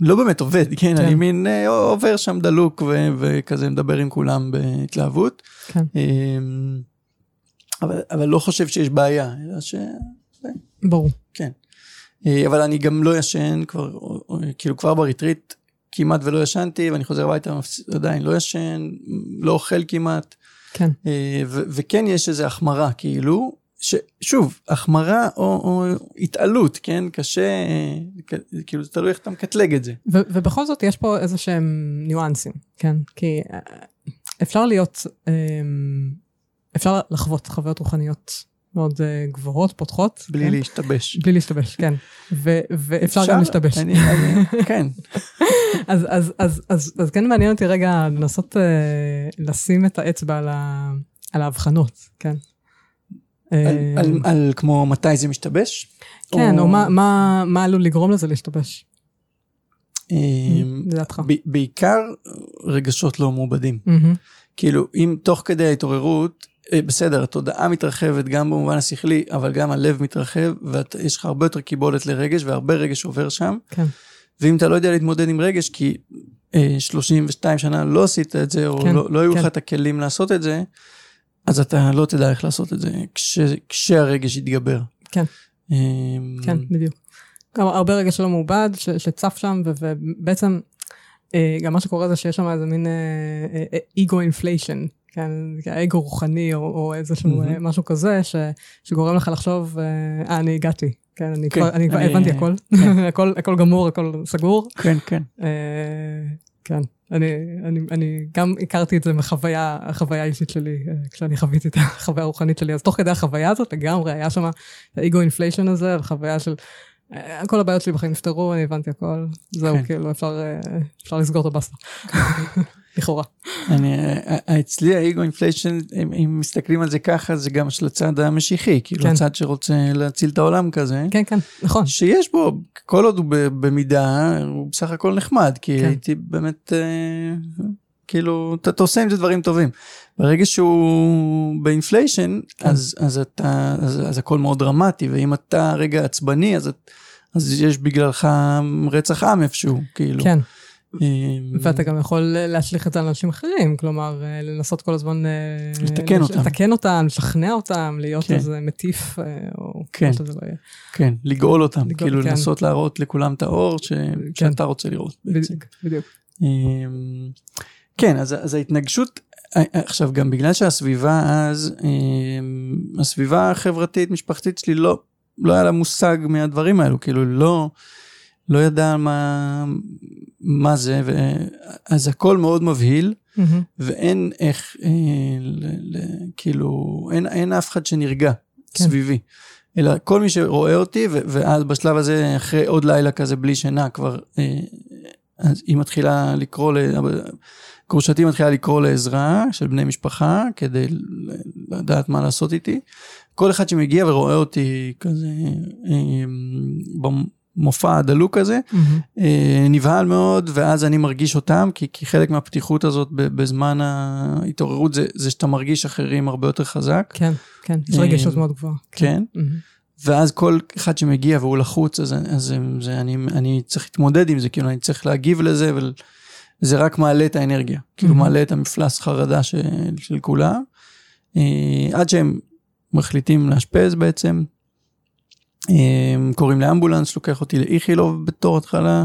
לא באמת עובד, כן, כן. אני מין אה, עובר שם דלוק ו- וכזה מדבר עם כולם בהתלהבות. כן. אמ, אבל, אבל לא חושב שיש בעיה, אלא ש... ברור. כן. אה, אבל אני גם לא ישן כבר, או- או- כאילו כבר בריטריט כמעט ולא ישנתי, ואני חוזר הביתה עדיין לא ישן, לא אוכל כמעט. כן. אה, ו- וכן יש איזו החמרה, כאילו, ששוב, החמרה או, או התעלות, כן? קשה, אה, כאילו, זה תלוי איך אתה מקטלג את זה. ו- ובכל זאת יש פה איזה שהם ניואנסים, כן? כי אה, אפשר להיות, אה, אפשר לחוות חוויות רוחניות מאוד אה, גבוהות, פותחות. בלי כן? להשתבש. בלי להשתבש, כן. ו- ואפשר גם להשתבש. אני, אני, כן, אז, אז, אז, אז, אז כן מעניין אותי רגע לנסות לשים את האצבע על, ה, על ההבחנות, כן. על, אה, על, על כמו מתי זה משתבש. כן, או מה, מה, מה עלול לגרום לזה להשתבש, אה, לדעתך. בעיקר רגשות לא מעובדים. כאילו, אם תוך כדי ההתעוררות, אה, בסדר, התודעה מתרחבת גם במובן השכלי, אבל גם הלב מתרחב, ויש לך הרבה יותר קיבולת לרגש, והרבה רגש עובר שם. כן, ואם אתה לא יודע להתמודד עם רגש, כי אה, 32 שנה לא עשית את זה, או כן, לא, לא היו כן. לך את הכלים לעשות את זה, אז אתה לא תדע איך לעשות את זה כש, כשהרגש יתגבר. כן. אה, כן, בדיוק. גם הרבה רגע שלא מעובד, ש- שצף שם, ו- ובעצם אה, גם מה שקורה זה שיש שם איזה מין אגו אינפליישן, כן, האגו רוחני או, או איזשהו. אה, משהו כזה, ש, שגורם לך לחשוב, אה, אה, אני הגעתי, כן, אני כן, כבר, אני כבר אני- הבנתי הכל, כן. הכל, הכל גמור, הכל סגור. כן, כן. אה, כן, אני, אני, אני גם הכרתי את זה מחוויה, החוויה האישית שלי, אה, כשאני חוויתי את החוויה הרוחנית שלי, אז תוך כדי החוויה הזאת לגמרי היה שם ה ego inflation הזה, וחוויה של אה, כל הבעיות שלי בחיים נפתרו, אני הבנתי הכל, זהו, כן. כאילו, אפשר אה, אפשר לסגור את הבאסטה. לכאורה. אני, אצלי ה ego inflation, אם, מסתכלים על זה ככה, זה גם של הצד המשיחי, כאילו כן. הצד שרוצה להציל את העולם כזה. כן, כן, נכון. שיש בו, כל עוד הוא במידה, הוא בסך הכל נחמד, כי כן. הייתי באמת, אה, כאילו, אתה, אתה עושה עם זה דברים טובים. ברגע שהוא באינפליישן, כן. אז, אז, אתה, אז, אז הכל מאוד דרמטי, ואם אתה רגע עצבני, אז, אז יש בגללך רצח עם איפשהו, כאילו. כן, ואתה גם יכול להשליך את זה על אנשים אחרים, כלומר, אה, לנסות כל הזמן... אה, לתקן אותם. לתקן אותם, לשכנע אותם, להיות כן. איזה מטיף, אה, או כן. מה שזה לא יהיה. כן, לגאול אותם, לגאול, כאילו כן. לנסות להראות לכולם את האור ש... שאתה רוצה לראות. בעצם. בדיוק. אמ, כן, אז, אז ההתנגשות, עכשיו גם בגלל שהסביבה אז, אמ, הסביבה החברתית משפחתית שלי לא, לא היה לה מושג מהדברים האלו, כאילו לא, לא ידע מה, מה זה, ו, אז הכל מאוד מבהיל, מהמם. ואין איך, אה, ל, ל, כאילו, אין, אין אף אחד שנרגע כן. סביבי. אלא כל מי שרואה אותי, ו- ואז בשלב הזה, אחרי עוד לילה כזה בלי שינה, כבר, אה, אז היא מתחילה לקרוא, ל- גרושתי מתחילה לקרוא לעזרה של בני משפחה, כדי לדעת מה לעשות איתי. כל אחד שמגיע ורואה אותי כזה, אה, במופע הדלוק הזה, מהמם. אה, נבהל מאוד, ואז אני מרגיש אותם, כי, כי חלק מהפתיחות הזאת בזמן ההתעוררות זה, זה שאתה מרגיש אחרים הרבה יותר חזק, כן, כן, יש רגשות מאוד גבוהה. כן. מהמם. ואז כל אחד שמגיע והוא לחוץ, אז, אז זה, אני, אני צריך להתמודד עם זה, כאילו אני צריך להגיב לזה, וזה רק מעלה את האנרגיה, כאילו Mhm. מעלה את המפלס חרדה של, של כולם, אה, עד שהם מחליטים לאשפז בעצם, קוראים לאמבולנס, לוקח אותי לאיכילוב בתור התחלה,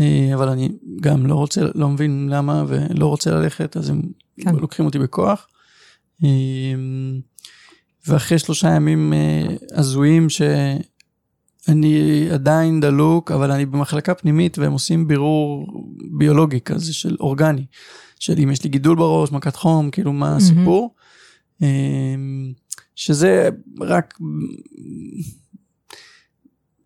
אה, אבל אני גם לא רוצה, לא מבין למה ולא רוצה ללכת, אז הם כן. לוקחים אותי בכוח. אה, ואחרי שלושה ימים אה, הזויים שאני עדיין דלוק, אבל אני במחלקה פנימית והם עושים בירור ביולוגי כזה של אורגני, של אם יש לי גידול בראש, מכת חום, כאילו מה הסיפור. אה, שזה רק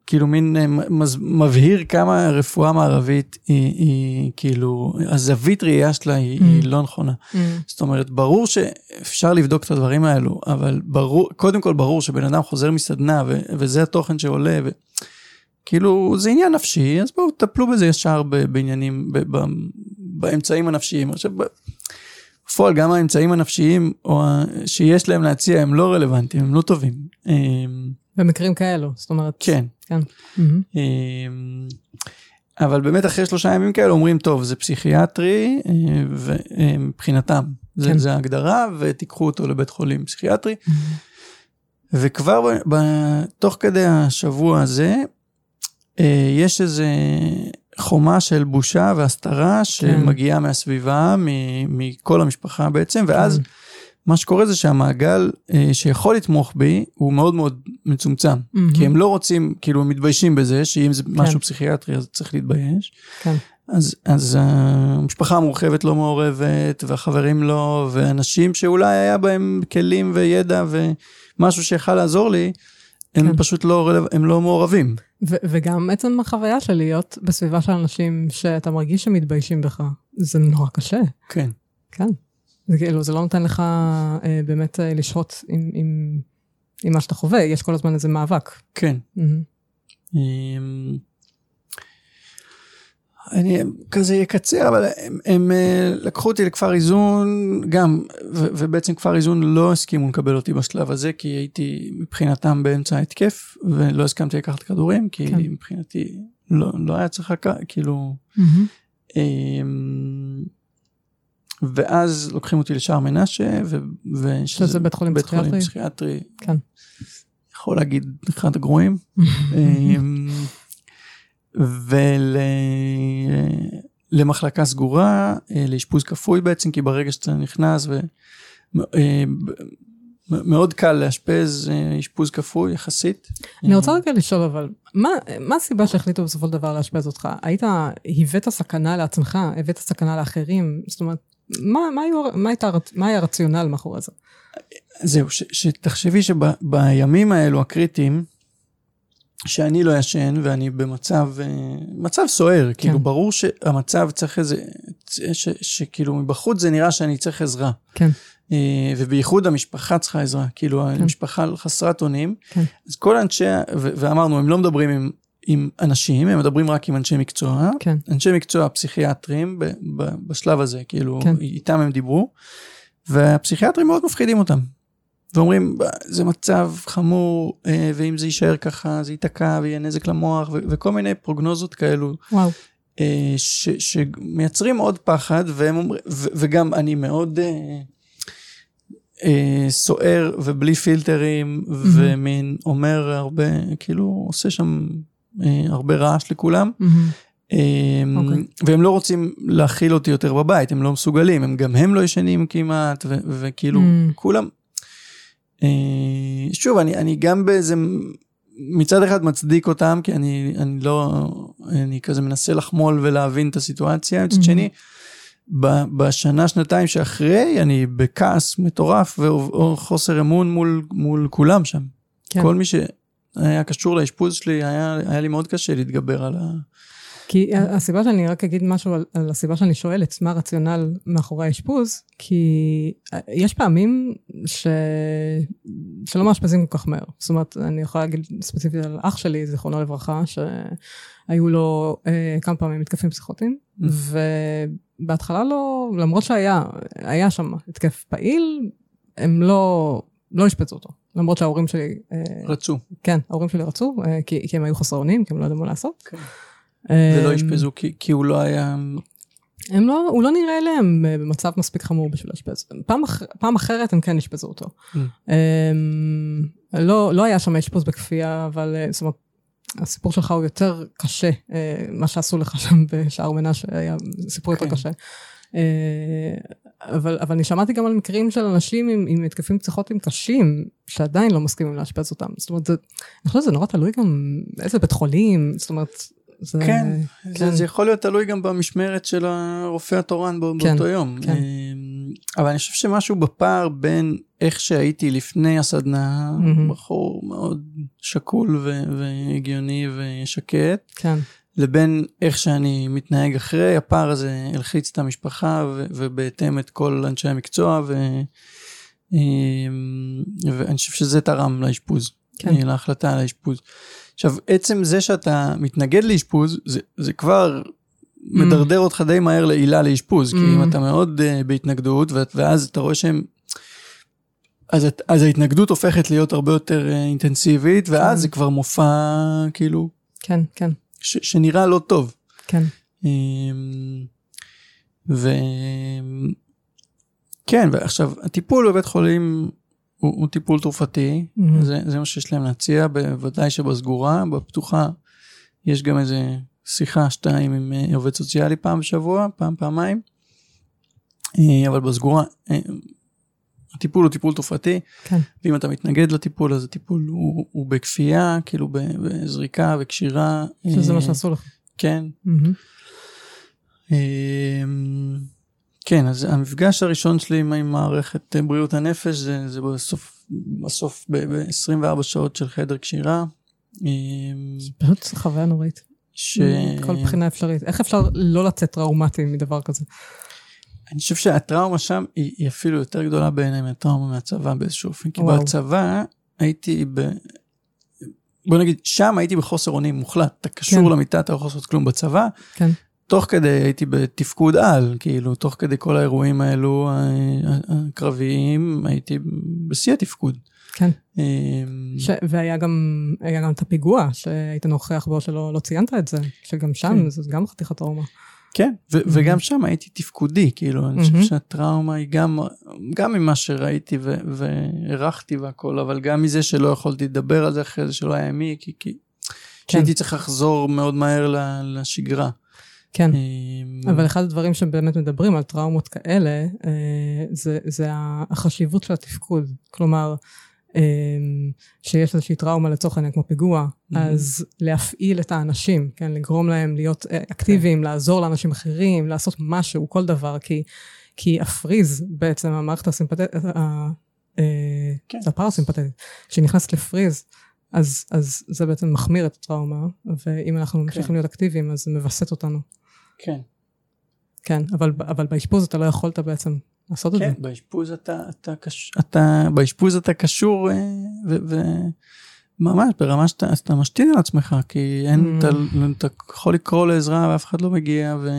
כאילו מין אה, מז- מבהיר כמה הרפואה המערבית היא, היא כאילו, הזווית ראייה שלה היא, Mm. היא לא נכונה. מהמם. זאת אומרת, ברור שאפשר לבדוק את הדברים האלו, אבל ברור, קודם כל ברור שבן אדם חוזר מסדנה ו- וזה התוכן שעולה, ו... כאילו זה עניין נפשי, אז בואו טפלו בזה ישר בעניינים, ב- ב- באמצעים הנפשיים. עכשיו, בפועל גם האמצעים הנפשיים או שיש להם להציע הם לא רלוונטיים, הם לא טובים. במקרים כאלו, זאת אומרת... כן. כן. אמ, אבל באמת אחרי שלושה ימים כאלה אומרים, טוב, זה פסיכיאטרי, אה, ומבחינתם, זה, כן. זה ההגדרה, ותיקחו אותו לבית חולים פסיכיאטרי. וכבר ב, ב, תוך כדי השבוע הזה, אה, יש איזה חומה של בושה והסתרה שמגיעה מהסביבה, מ- מכל המשפחה בעצם, ואז כן. מה שקורה זה שהמעגל אה, שיכול לתמוך בי הוא מאוד מאוד מצומצם. מהמם. כי הם לא רוצים, כאילו הם מתביישים בזה, שאם זה משהו פסיכיאטרי אז צריך להתבייש. כן. אז, אז המשפחה המורחבת לא מעורבת, והחברים לא, ואנשים שאולי היה בהם כלים וידע ומשהו שיכל לעזור לי, הם כן. פשוט לא, הם לא מעורבים. ו- וגם עצם החוויה של להיות בסביבה של אנשים שאתה מרגיש שמתביישים בך, זה נורא קשה. כן. כן. זה כאילו, זה לא נותן לך אה, באמת אה, לשהות עם, עם, עם מה שאתה חווה, יש כל הזמן איזה מאבק. כן. אמ, אני כזה אקצר, אבל הם, הם אה, לקחו אותי לכפר איזון גם, ו, ובעצם כפר איזון לא הסכימו לקבל אותי בשלב הזה, כי הייתי מבחינתם באמצע ההתקף, ולא הסכמתי לקחת כדורים, כי כן. מבחינתי לא, לא היה צריך, כאילו... מהמם. אמ, ואז לוקחים אותי לשער מנשה, ו, ושזה שזה בית חולים בית חולים פסיכיאטרי. פסיכיאטרי, כן. יכול להגיד אחד הגרועים. אמ, ולמחלקה סגורה, אה, לאשפוז כפוי בעצם, כי ברגע שאתה נכנס ומאוד קל לאשפז אה, אשפוז כפוי יחסית. אני רוצה רגע לשאול אבל, מה, מה הסיבה שהחליטו בסופו של דבר לאשפז אותך? היית, הבאת סכנה לעצמך, הבאת סכנה לאחרים, זאת אומרת, מה, מה, היו, מה, הייתה, מה היה הרציונל מאחורי זה? זהו, ש, שתחשבי שבימים האלו הקריטיים, שאני לא ישן ואני במצב, אה, מצב סוער, כן. כאילו ברור שהמצב צריך איזה, שכאילו מבחוץ זה נראה שאני צריך עזרה. כן. אה, ובייחוד המשפחה צריכה עזרה, כאילו כן. המשפחה חסרת אונים. כן. אז כל אנשי, ואמרנו, הם לא מדברים עם, עם אנשים, הם מדברים רק עם אנשי מקצוע. כן. אנשי מקצוע פסיכיאטרים בשלב הזה, כאילו כן. איתם הם דיברו. והפסיכיאטרים מאוד מפחידים אותם. ואומרים, זה מצב חמור, אה, ואם זה יישאר ככה, זה ייתקע ויהיה נזק למוח, וכל מיני פרוגנוזות כאלו. וואו. אה, ש, שמייצרים עוד פחד, והם אומר, ו, וגם אני מאוד אה, אה, סוער ובלי פילטרים, mm-hmm. ומין אומר הרבה, כאילו עושה שם הרבה רעש לכולם. Mm-hmm. Okay. אוקיי. והם לא רוצים להכיל אותי יותר בבית, הם לא מסוגלים, הם גם הם לא ישנים כמעט, ו- וכאילו mm. כולם, אה, שוב, אני, אני גם באיזה, מצד אחד מצדיק אותם, כי אני, אני לא, אני כזה מנסה לחמול ולהבין את הסיטואציה, מצד mm-hmm. שני, בשנה, שנתיים שאחרי, אני בכעס מטורף וחוסר אמון מול, מול כולם שם. כן. כל מי שהיה קשור לאשפוז שלי, היה, היה לי מאוד קשה להתגבר על ה... כי הסיבה שאני רק אגיד משהו על, על הסיבה שאני שואלת, מה הרציונל מאחורי האשפוז, כי יש פעמים ש... שלא מאשפזים כל כך מהר. זאת אומרת, אני יכולה להגיד ספציפית על אח שלי, זיכרונו לברכה, שהיו לו אה, כמה פעמים מתקפים פסיכוטיים, mm. ובהתחלה לא, למרות שהיה היה שם התקף פעיל, הם לא, לא אשפזו אותו. למרות שההורים שלי... אה, רצו. כן, ההורים שלי רצו, אה, כי, כי הם היו חסרי אונים, כי הם לא ידעו מה לעשות. כן. ולא אמ, אשפזו כי, כי הוא לא היה... הם לא, הוא לא נראה אה, במצב מספיק חמור בשביל לאשפז. פעם, אח, פעם אחרת הם כן אשפזו אותו. Mm. Um, לא, לא היה שם אשפוז בכפייה, אבל אה, זאת אומרת, הסיפור שלך הוא יותר קשה, uh, מה שעשו לך שם בשער מנשה היה סיפור יותר כן. קשה. Uh, אבל, אבל אני שמעתי גם על מקרים של אנשים עם, עם התקפים פסיכוטיים קשים, שעדיין לא מסכימים לאשפז אותם. זאת אומרת, זה, אני חושבת שזה נורא תלוי גם איזה בית חולים, זאת אומרת, זה... כן, כן. זה, זה יכול להיות תלוי גם במשמרת של הרופא התורן בא, כן, באותו יום. כן. אמ, אבל אני חושב שמשהו בפער בין איך שהייתי לפני הסדנה, mm-hmm. בחור מאוד שקול ו- והגיוני ושקט, כן. לבין איך שאני מתנהג אחרי, הפער הזה הלחיץ את המשפחה ו- ובהתאם את כל אנשי המקצוע, ו- אמ, ואני חושב שזה תרם לאשפוז, כן. להחלטה על האשפוז. עכשיו, עצם זה שאתה מתנגד לאשפוז, זה, זה כבר mm. מדרדר אותך די מהר לעילה לאשפוז, mm. כי אם mm. אתה מאוד uh, בהתנגדות, ואז אתה רואה שהם... אז, אז ההתנגדות הופכת להיות הרבה יותר uh, אינטנסיבית, ואז כן. זה כבר מופע, כאילו... כן, כן. ש, שנראה לא טוב. כן. Um, ו... כן, ועכשיו, הטיפול בבית חולים הוא, הוא טיפול תרופתי, mm-hmm. זה, זה מה שיש להם להציע, בוודאי שבסגורה, בפתוחה יש גם איזה שיחה, שתיים עם אה, עובד סוציאלי פעם בשבוע, פעם, פעמיים, אה, אבל בסגורה אה, הטיפול הוא טיפול תרופתי, כן. ואם אתה מתנגד לטיפול אז הטיפול הוא, הוא בכפייה, כאילו בזריקה וקשירה. שזה מה שעשו לך. כן. Mm-hmm. כן, אז המפגש הראשון שלי עם מערכת בריאות הנפש זה, זה בסוף, בסוף ב-24 שעות של חדר קשירה. זה פשוט חוויה נוראית. ש... כל בחינה אפשרית. איך אפשר לא לצאת טראומטי מדבר כזה? אני חושב שהטראומה שם היא, היא אפילו יותר גדולה בעיניי מהטראומה מהצבא באיזשהו אופן. כי בצבא הייתי ב... בוא נגיד, שם הייתי בחוסר אונים מוחלט. אתה קשור כן. למיטה, אתה לא יכול לעשות כלום בצבא. כן. תוך כדי הייתי בתפקוד על, כאילו, תוך כדי כל האירועים האלו הקרביים, הייתי בשיא התפקוד. כן. אמ, ש... והיה גם, גם את הפיגוע שהיית נוכח בו שלא לא ציינת את זה, שגם שם כן. זה גם חתיכת טראומה. כן, ו- mm-hmm. וגם שם הייתי תפקודי, כאילו, אני חושב mm-hmm. שהטראומה היא גם, גם ממה שראיתי והערכתי והכל, אבל גם מזה שלא יכולתי לדבר על זה אחרי זה, שלא היה מי, כי, כי כן. שהייתי צריך לחזור מאוד מהר לשגרה. כן, אמ, אבל אחד הדברים שבאמת מדברים על טראומות כאלה, אה, זה, זה החשיבות של התפקוד. כלומר, שיש איזושהי טראומה לצורך העניין כמו פיגוע, mm-hmm. אז להפעיל את האנשים, כן, לגרום להם להיות אה, אקטיביים, כן. לעזור לאנשים אחרים, לעשות משהו, כל דבר, כי, כי הפריז בעצם, המערכת הסימפטית, אה, כן. זה הפרסימפטית, כשהיא נכנסת לפריז, אז, אז זה בעצם מחמיר את הטראומה, ואם אנחנו כן. ממשיכים להיות אקטיביים, אז זה מווסת אותנו. כן. כן, אבל, אבל באשפוז אתה לא יכולת בעצם לעשות כן, את זה. כן, באשפוז אתה, אתה, קש, אתה, באשפוז אתה קשור, אה, ו, ברמה שאתה אתה משתין על עצמך, כי אין, mm. אתה, אתה יכול לקרוא לעזרה ואף אחד לא מגיע. ו...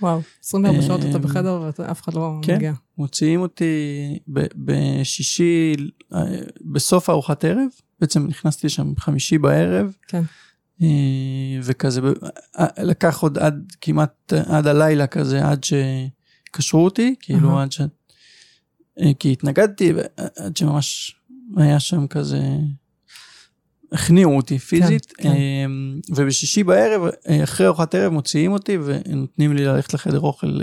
וואו, 24 שעות אתה אמ, בחדר ואף אחד לא כן, מגיע. מוציאים אותי ב, בשישי, אה, בסוף ארוחת ערב, בעצם נכנסתי לשם חמישי בערב. כן. אה, וכזה, אה, לקח עוד עד כמעט עד הלילה כזה, עד שקשרו אותי, כאילו עד ש... כי התנגדתי, עד שממש היה שם כזה הכניעו אותי פיזית, כן, כן. ובשישי בערב, אה, אחרי ארוחת ערב, מוציאים אותי ונותנים לי ללכת לחדר אוכל.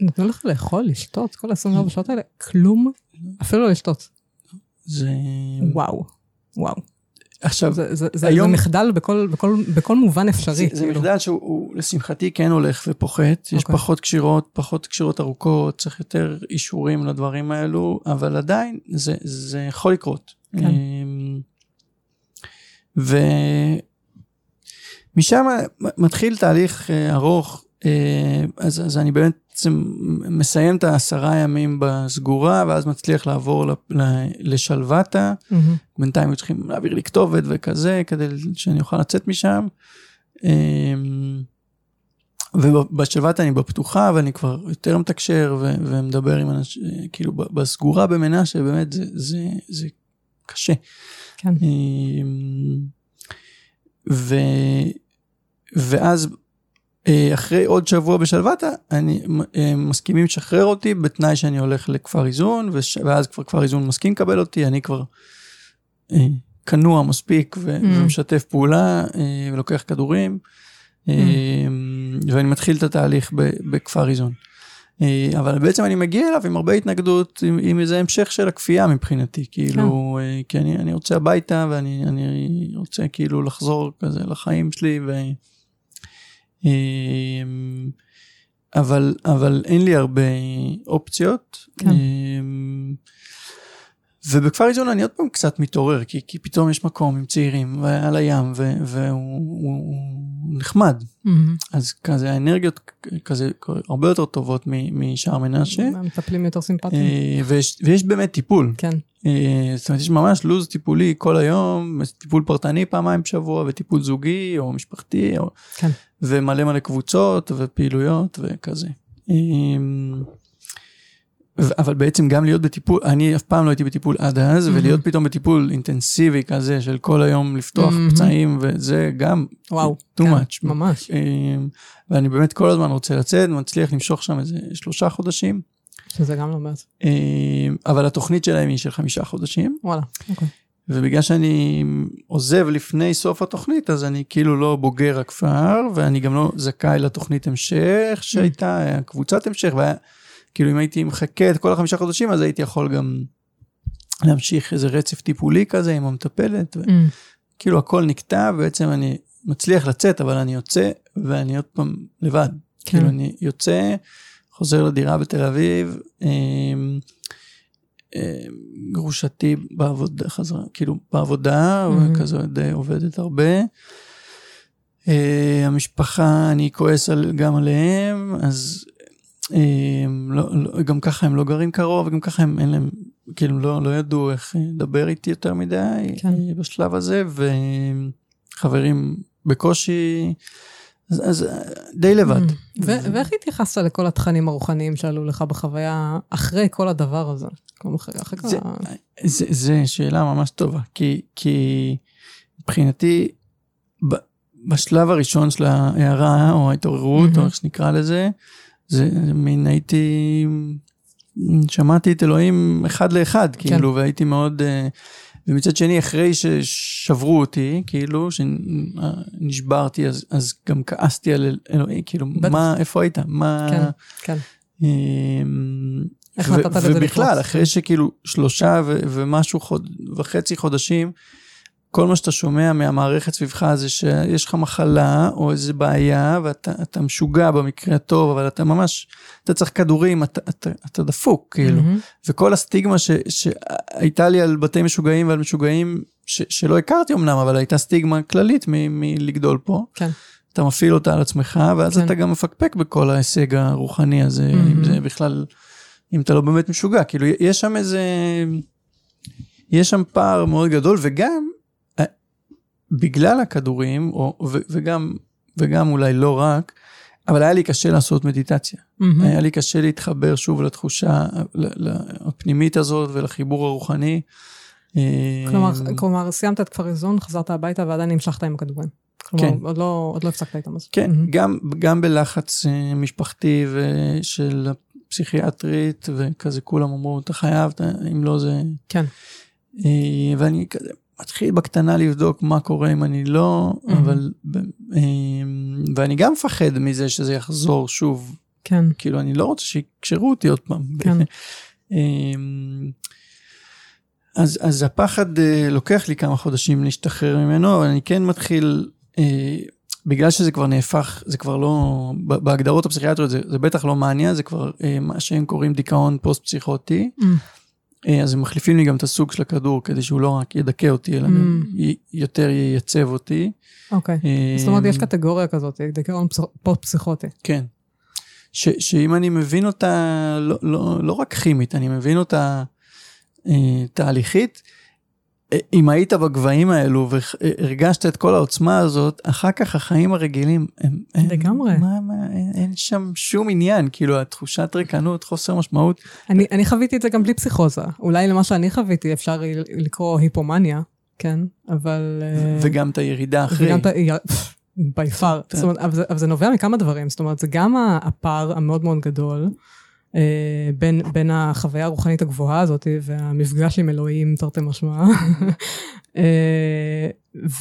נתנו לך לאכול, לשתות, כל ה-24 שעות האלה? כלום? אפילו לא לשתות. זה... וואו, וואו. עכשיו, זה, זה, זה, היום... זה מחדל בכל, בכל, בכל מובן אפשרי. זה, זה כאילו. מחדל שהוא לשמחתי כן הולך ופוחת, יש okay. אוקיי. פחות קשירות, פחות קשירות ארוכות, צריך יותר אישורים לדברים האלו, אבל עדיין זה, זה יכול לקרות. כן. אמ, ומשם מתחיל תהליך אה, ארוך, אה, אז, אז אני בעצם מסיים את העשרה ימים בסגורה, ואז מצליח לעבור לשלוותה. Mm-hmm. בינתיים היו צריכים להעביר לי כתובת וכזה, כדי שאני אוכל לצאת משם. אה, ובשלוותה אני בפתוחה, ואני כבר יותר מתקשר ו- ומדבר עם אנשים, כאילו בסגורה במנשה, באמת זה, זה, זה קשה. כן. ו... ואז אחרי עוד שבוע בשלוותה, אני, אה, מסכימים לשחרר אותי בתנאי שאני הולך לכפר איזון, וש... ואז כבר כפר איזון מסכים לקבל אותי, אני כבר אה, כנוע מספיק ו... mm. ומשתף פעולה ולוקח כדורים, mm. ואני מתחיל את התהליך בכפר איזון. אה, אבל בעצם אני מגיע אליו עם הרבה התנגדות, עם, עם איזה המשך של הכפייה מבחינתי, כאילו. אה, כי אני, אני רוצה הביתה ואני אני רוצה כאילו לחזור כזה לחיים שלי, ו... אה, אבל, אבל אין לי הרבה אופציות. כן. ובכפר איזון אני עוד פעם קצת מתעורר, כי, כי פתאום יש מקום עם צעירים על הים, ו, והוא הוא, הוא נחמד. Mm-hmm. אז כזה האנרגיות כזה הרבה יותר טובות משער מנשה. המטפלים יותר סימפטיים. אה, ויש, ויש באמת טיפול. כן. אה, זאת אומרת, יש ממש לו"ז טיפולי כל היום, טיפול פרטני פעמיים בשבוע, וטיפול זוגי או משפחתי, או, כן. ומלא מלא קבוצות ופעילויות וכזה. אבל בעצם גם להיות בטיפול, אני אף פעם לא הייתי בטיפול עד אז, mm-hmm. ולהיות פתאום בטיפול אינטנסיבי כזה של כל היום לפתוח mm-hmm. פצעים, וזה גם וואו, too כן, much. ממש. אמ, ואני באמת כל הזמן רוצה לצאת, מצליח למשוך שם איזה שלושה חודשים. שזה גם לא מעט. אמ, אבל התוכנית שלהם היא של חמישה חודשים. וואלה, אוקיי. ובגלל שאני עוזב לפני סוף התוכנית, אז אני כאילו לא בוגר הכפר, ואני גם לא זכאי לתוכנית המשך שהייתה, קבוצת המשך, והיה... כאילו אם הייתי מחכה את כל החמישה חודשים, אז הייתי יכול גם להמשיך איזה רצף טיפולי כזה עם המטפלת. ו... Mm. כאילו הכל נקטע, בעצם אני מצליח לצאת, אבל אני יוצא ואני עוד פעם לבד. כן. כאילו אני יוצא, חוזר לדירה בתל אביב, אמ, אמ, גרושתי בעבודה, חזרה, כאילו בעבודה, mm-hmm. וכזה עובדת הרבה. Uh, המשפחה, אני כועס על, גם עליהם, אז לא, לא, גם ככה הם לא גרים קרוב, וגם ככה הם אין להם, כאילו לא, לא ידעו איך לדבר איתי יותר מדי כן. בשלב הזה, וחברים בקושי, אז, אז די לבד. Mm. ו- ואיך התייחסת לכל התכנים הרוחניים שעלו לך בחוויה אחרי כל הדבר הזה? אחרי, אחרי זה, כל ה... זה, זה שאלה ממש טובה, כי, כי מבחינתי, בשלב הראשון של ההערה, או ההתעוררות, mm-hmm. או איך שנקרא לזה, זה מין הייתי, שמעתי את אלוהים אחד לאחד, כן. כאילו, והייתי מאוד, אה, ומצד שני, אחרי ששברו אותי, כאילו, שנשברתי, אז, אז גם כעסתי על אלוהים, כאילו, בטח. מה, איפה היית? מה... כן, כן. אמ, איך נתת לזה לקרות? ובכלל, אחרי שכאילו שלושה ו- ומשהו חוד, וחצי חודשים, כל מה שאתה שומע מהמערכת סביבך זה שיש לך מחלה או איזה בעיה ואתה משוגע במקרה הטוב, אבל אתה ממש, אתה צריך כדורים, אתה, אתה, אתה דפוק, כאילו. Mm-hmm. וכל הסטיגמה ש, שהייתה לי על בתי משוגעים ועל משוגעים, ש, שלא הכרתי אמנם, אבל הייתה סטיגמה כללית מלגדול פה. כן. אתה מפעיל אותה על עצמך, ואז כן. אתה גם מפקפק בכל ההישג הרוחני הזה, mm-hmm. אם זה בכלל, אם אתה לא באמת משוגע. כאילו, יש שם איזה... יש שם פער מאוד גדול, וגם בגלל הכדורים, או, ו, וגם, וגם אולי לא רק, אבל היה לי קשה לעשות מדיטציה. Mm-hmm. היה לי קשה להתחבר שוב לתחושה הפנימית הזאת ולחיבור הרוחני. כלומר, אה, כלומר סיימת את כפר איזון, חזרת הביתה ועדיין המשכת עם הכדורים. כלומר, כן. עוד לא, עוד לא הפסקת איתם. כן, mm-hmm. גם, גם בלחץ אה, משפחתי ושל פסיכיאטרית, וכזה כולם אמרו, אתה חייב, אם לא זה... כן. אה, ואני כזה מתחיל בקטנה לבדוק מה קורה אם אני לא, mm-hmm. אבל, אה, ואני גם מפחד מזה שזה יחזור שוב. כן. כאילו, אני לא רוצה שיקשרו אותי עוד פעם. כן. אה, אז, אז הפחד לוקח לי כמה חודשים להשתחרר ממנו, אבל אני כן מתחיל, בגלל שזה כבר נהפך, זה כבר לא, בהגדרות הפסיכיאטריות זה, זה בטח לא מניה, זה כבר מה שהם קוראים דיכאון פוסט-פסיכוטי. Mm. אה, אז הם מחליפים לי גם את הסוג של הכדור כדי שהוא לא רק ידכא אותי, אלא mm. יותר ייצב אותי. אוקיי, אה, זאת אומרת יש קטגוריה כזאת, דיכאון פוסט-פסיכוטי. כן. ש, שאם אני מבין אותה, לא, לא, לא רק כימית, אני מבין אותה אה, תהליכית, אם היית בגבהים האלו והרגשת את כל העוצמה הזאת, אחר כך החיים הרגילים הם... לגמרי. מה, מה, אין, אין שם שום עניין, כאילו התחושת ריקנות, חוסר משמעות. אני, אני חוויתי את זה גם בלי פסיכוזה. אולי למה שאני חוויתי אפשר לקרוא היפומניה, כן, אבל... אה, וגם את הירידה אחרי. וגם את ה... בי פאר. אבל, אבל זה נובע מכמה דברים, זאת אומרת, זה גם הפער המאוד מאוד גדול. אה, בין, בין החוויה הרוחנית הגבוהה הזאת והמפגש עם אלוהים, תרתי משמע, אה,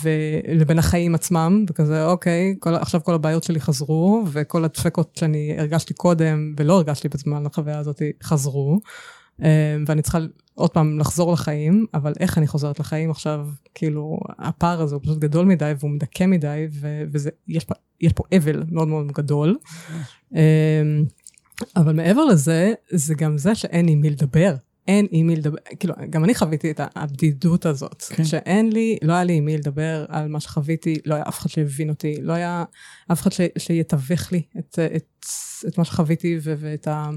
ולבין החיים עצמם, וכזה, אוקיי, כל, עכשיו כל הבעיות שלי חזרו, וכל הדפקות שאני הרגשתי קודם ולא הרגשתי בזמן החוויה הזאת חזרו, אה, ואני צריכה עוד פעם לחזור לחיים, אבל איך אני חוזרת לחיים עכשיו, כאילו, הפער הזה הוא פשוט גדול מדי והוא מדכא מדי, ויש פה, פה אבל מאוד מאוד גדול. אבל מעבר לזה, זה גם זה שאין עם מי לדבר. אין עם מי לדבר, כאילו, גם אני חוויתי את הבדידות הזאת. כן. שאין לי, לא היה לי עם מי לדבר על מה שחוויתי, לא היה אף אחד שהבין אותי, לא היה אף אחד ש, שיתווך לי את, את, את מה שחוויתי ו, ואת ה...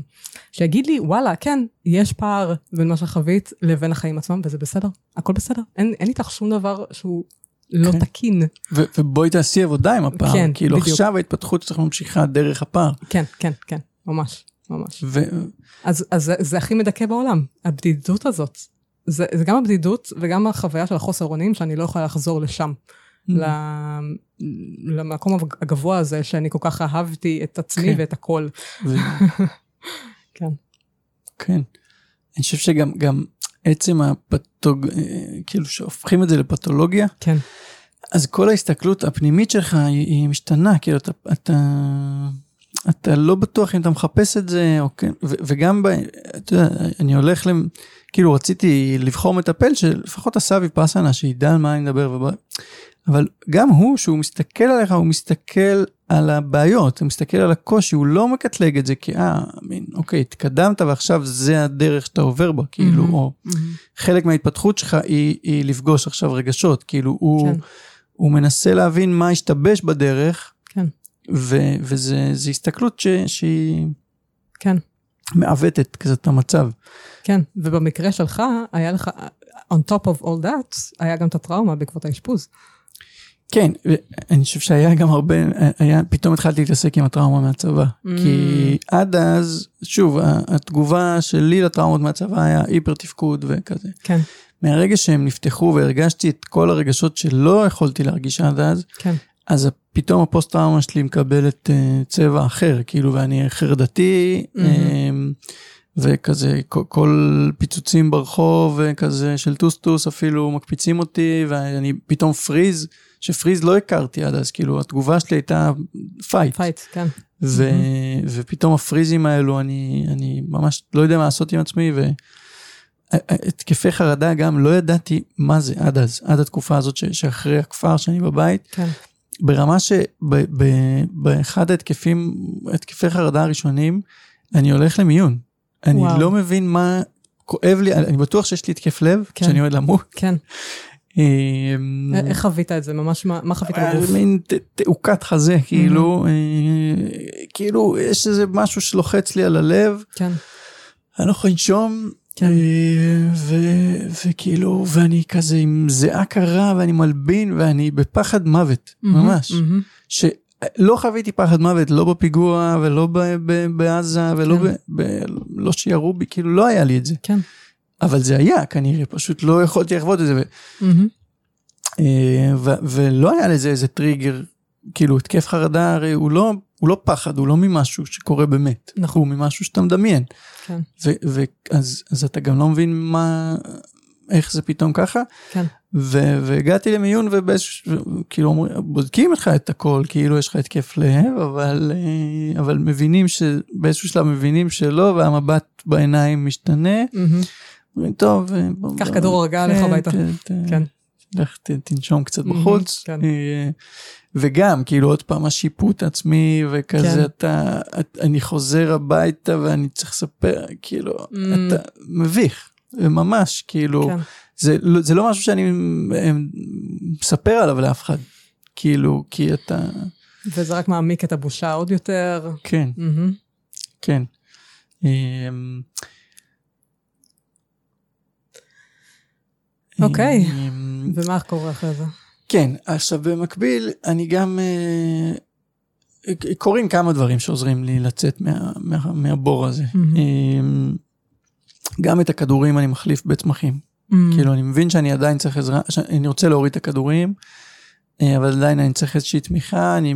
שיגיד לי, וואלה, כן, יש פער בין מה שחווית לבין החיים עצמם, וזה בסדר, הכל בסדר. אין, אין איתך שום דבר שהוא לא כן. תקין. ו- ובואי תעשי עבודה עם הפער. כן, כאילו בדיוק. עכשיו ההתפתחות שלך ממשיכה דרך הפער. כן, כן, כן. ממש, ממש. ו... אז, אז זה, זה הכי מדכא בעולם, הבדידות הזאת. זה, זה גם הבדידות וגם החוויה של החוסר אונים שאני לא יכולה לחזור לשם. Mm. למקום הגבוה הזה שאני כל כך אהבתי את עצמי כן. ואת הכל. ו... כן. כן. אני חושב שגם גם עצם הפתוג... כאילו שהופכים את זה לפתולוגיה. כן. אז כל ההסתכלות הפנימית שלך היא, היא משתנה, כאילו אתה, אתה אתה לא בטוח אם אתה מחפש את זה, או כן, ו- וגם, ב, אתה יודע, אני הולך, למ, כאילו רציתי לבחור מטפל שלפחות עשה ויפאסנה, שידע על מה אני מדבר, ובא, אבל גם הוא, שהוא מסתכל עליך, הוא מסתכל על הבעיות, הוא מסתכל על הקושי, הוא לא מקטלג את זה כי, אה, מין, אוקיי, התקדמת ועכשיו זה הדרך שאתה עובר בה, כאילו, mm-hmm, או mm-hmm. חלק מההתפתחות שלך היא, היא לפגוש עכשיו רגשות, כאילו, הוא, כן. הוא מנסה להבין מה השתבש בדרך, ו- וזה הסתכלות ש- שהיא... כן. מעוותת כזה את המצב. כן, ובמקרה שלך, היה לך, on top of all that, היה גם את הטראומה בעקבות האשפוז. כן, אני חושב שהיה גם הרבה, היה, פתאום התחלתי להתעסק עם הטראומה מהצבא. Mm. כי עד אז, שוב, התגובה שלי לטראומות מהצבא היה היפר תפקוד וכזה. כן. מהרגע שהם נפתחו והרגשתי את כל הרגשות שלא יכולתי להרגיש עד אז, כן. אז פתאום הפוסט טראומה שלי מקבלת uh, צבע אחר, כאילו, ואני חרדתי, mm-hmm. um, וכזה, כל, כל פיצוצים ברחוב, וכזה של טוסטוס אפילו מקפיצים אותי, ואני פתאום freeze, ש freeze לא הכרתי עד אז, כאילו, התגובה שלי הייתה fight. fight, כן. ו- mm-hmm. ופתאום הפריזים האלו, אני, אני ממש לא יודע מה לעשות עם עצמי, ו... התקפי חרדה גם לא ידעתי מה זה עד אז, עד התקופה הזאת ש, שאחרי הכפר שאני בבית. כן. ברמה שבאחד ההתקפים, התקפי חרדה הראשונים, אני הולך למיון. אני וואו. לא מבין מה כואב לי, אני בטוח שיש לי התקף לב, כן. שאני עומד למות. כן. אמ, איך חווית את זה? ממש, מה חווית בגוף? מין תעוקת חזה, כאילו, אה, כאילו יש איזה משהו שלוחץ לי על הלב, כן. אני לא יכול לנשום, כן. אה, וכאילו, ואני כזה עם זיעה קרה ואני מלבין ואני בפחד מוות, ממש. שלא חוויתי פחד מוות, לא בפיגוע ולא ב- ב- בעזה ולא כן. ב- לא שירו בי, כאילו לא היה לי את זה. כן. אבל זה היה כנראה, פשוט לא יכולתי לחוות את זה. אה, ולא היה לזה איזה טריגר, כאילו התקף חרדה הרי לא, הוא לא פחד, הוא לא ממשהו שקורה באמת, נכון. הוא ממשהו שאתה מדמיין. כן. ואז אז אתה גם לא מבין מה, איך זה פתאום ככה. כן. ו- והגעתי למיון ובאיזשהו, כאילו אומרים, בודקים לך את הכל, כאילו יש לך התקף לב, אבל, אה, אבל מבינים שבאיזשהו שלב מבינים שלא, והמבט בעיניים משתנה. אומרים, טוב, אה, קח כדור הרגעה, לך כן, הביתה." ת- ת- כן. לך תנשום קצת מהמם, בחוץ. כן. אה, וגם, כאילו עוד פעם השיפוט עצמי, וכזה כן. אתה, את- אני חוזר הביתה ואני צריך לספר, כאילו, Mm. אתה מביך, ממש, כאילו, כן. זה, זה לא משהו שאני אה, מספר עליו לאף אחד, כאילו, כי אתה, וזה רק מעמיק את הבושה עוד יותר. כן, מהמם. כן. אוקיי. אמ, ומה קורה אחרי זה? כן, עכשיו במקביל, אני גם... אה, קורים כמה דברים שעוזרים לי לצאת מה, מה, מהבור הזה. אמ, גם את הכדורים אני מחליף בצמחים. כאילו, אני מבין שאני עדיין צריך עזרה, שאני רוצה להוריד את הכדורים, אה, אבל עדיין אני צריך איזושהי תמיכה, אני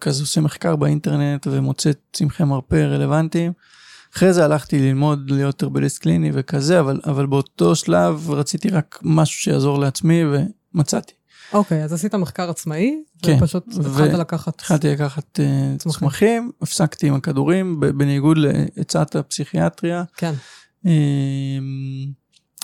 כזה עושה מחקר באינטרנט ומוצא צמחי מרפא רלוונטיים. אחרי זה הלכתי ללמוד להיות הרבליסט קליני וכזה, אבל, אבל באותו שלב רציתי רק משהו שיעזור לעצמי ומצאתי. אוקיי, אז עשית מחקר עצמאי, כן. ופשוט ו- התחלת לקחת... התחלתי לקחת אה, צמחים. צמחים, הפסקתי עם הכדורים, בניגוד לעצת הפסיכיאטריה. כן. אה,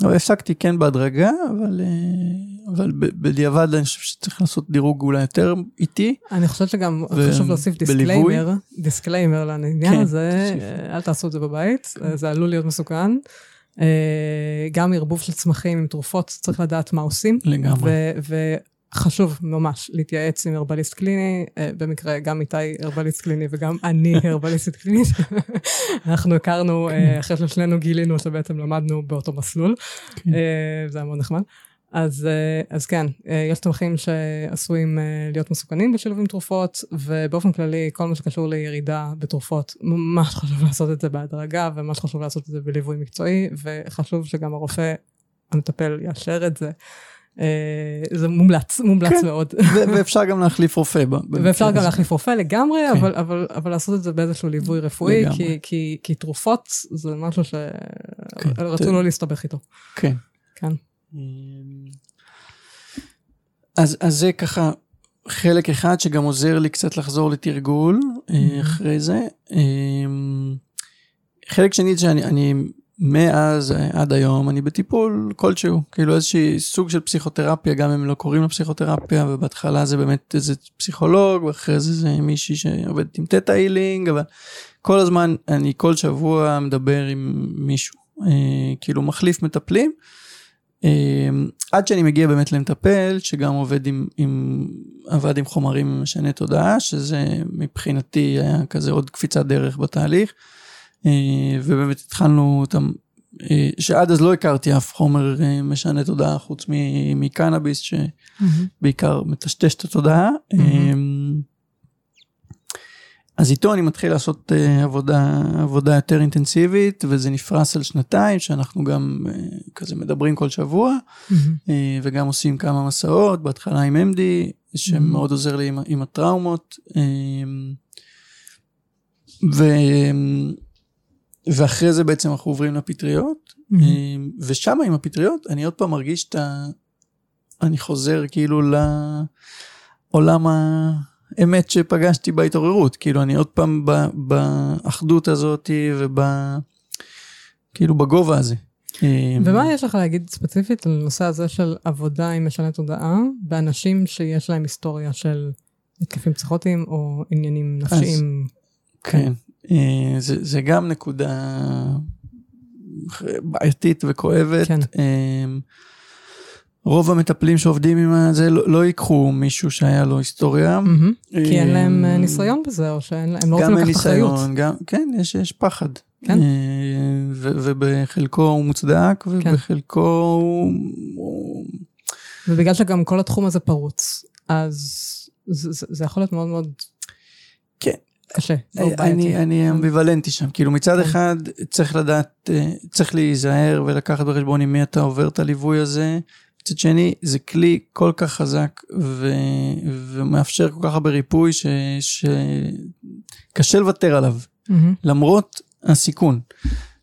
אבל הפסקתי כן בהדרגה, אבל, אה, אבל בדיעבד אני חושב שצריך לעשות דירוג אולי יותר איטי. אני חושבת שגם ו- חשוב להוסיף? disclaimer, disclaimer לעניין כן, הזה, תוסיפו. אה, אל תעשו את זה בבית, אה, זה עלול להיות מסוכן. אה, גם ערבוב של צמחים עם תרופות, צריך לדעת מה עושים. לגמרי. ו- וחשוב ממש להתייעץ עם הרבליסט קליני, אה, במקרה גם איתי הרבליסט קליני וגם אני הרבליסטית קלינית. אנחנו הכרנו, אה, אחרי ששנינו גילינו שבעצם למדנו באותו מסלול, כן. אה, זה היה מאוד נחמד. אז, אז כן, יש צמחים שעשויים להיות מסוכנים בשילוב עם תרופות, ובאופן כללי, כל מה שקשור לירידה בתרופות, ממש חשוב לעשות את זה בהדרגה, וממש חשוב לעשות את זה בליווי מקצועי, וחשוב שגם הרופא המטפל יאשר את זה. אה, זה מומלץ, מומלץ כן. מאוד. ואפשר גם להחליף רופא. ואפשר גם. להחליף רופא לגמרי, כן. אבל, אבל, אבל לעשות את זה באיזשהו ליווי רפואי, לגמרי. כי, כי, כי תרופות זה משהו כן. שרצו לא להסתבך איתו. כן. כן. אז, אז זה ככה חלק אחד שגם עוזר לי קצת לחזור לתרגול אה, אחרי זה. אה, חלק שני זה שאני אני, מאז אה, עד היום אני בטיפול כלשהו, כאילו איזשהי סוג של פסיכותרפיה, גם אם לא קוראים לה פסיכותרפיה, ובהתחלה זה באמת איזה פסיכולוג, ואחרי זה זה מישהי שעובדת עם תטא הילינג, אבל כל הזמן אני כל שבוע מדבר עם מישהו, אה, כאילו מחליף מטפלים. אה, עד שאני מגיע באמת למטפל שגם עובד עם, עם עבד עם חומרים משני תודעה שזה מבחינתי היה כזה עוד קפיצת דרך בתהליך ובאמת התחלנו אותם אה, שעד אז לא הכרתי אף חומר אה, משנה תודעה חוץ מקנאביס שבעיקר מטשטש את התודעה. אה, אז איתו אני מתחיל לעשות עבודה, עבודה יותר אינטנסיבית, וזה נפרס על שנתיים, שאנחנו גם כזה מדברים כל שבוע, וגם עושים כמה מסעות, בהתחלה עם MD, שמאוד עוזר לי עם, עם הטראומות. ו, ואחרי זה בעצם אנחנו עוברים לפטריות, uh, ושם עם הפטריות אני עוד פעם מרגיש את ה... אני חוזר כאילו לעולם ה... אמת שפגשתי בהתעוררות, כאילו אני עוד פעם ב- באחדות הזאת וב... כאילו בגובה הזה. אה, ומה יש לך להגיד ספציפית על הנושא הזה של עבודה עם משנה תודעה באנשים שיש להם היסטוריה של התקפים פסיכוטיים או עניינים נפשיים? כן, אה, זה, זה גם נקודה בעייתית וכואבת. כן. אה, רוב המטפלים שעובדים עם זה לא, לא ייקחו מישהו שהיה לו היסטוריה. מהמם. כי אין להם אה, אה, ניסיון בזה, או שהם לא רוצים אין לקחת אחריות. ניסיון, גם, כן, יש, יש פחד. כן. אה, ו, ובחלקו הוא מוצדק, כן. ובחלקו הוא... הוא... ובגלל שגם כל התחום הזה פרוץ, אז זה, זה, זה יכול להיות מאוד מאוד כן. קשה. בעייתי. אני, אני אמביוולנטי שם, כאילו מצד כן. אחד צריך לדעת, אה, צריך להיזהר ולקחת בחשבון עם מי אתה עובר את הליווי הזה, מצד שני זה כלי כל כך חזק ו, ומאפשר כל כך הרבה ריפוי ש, שקשה לוותר עליו, מהמם. למרות הסיכון.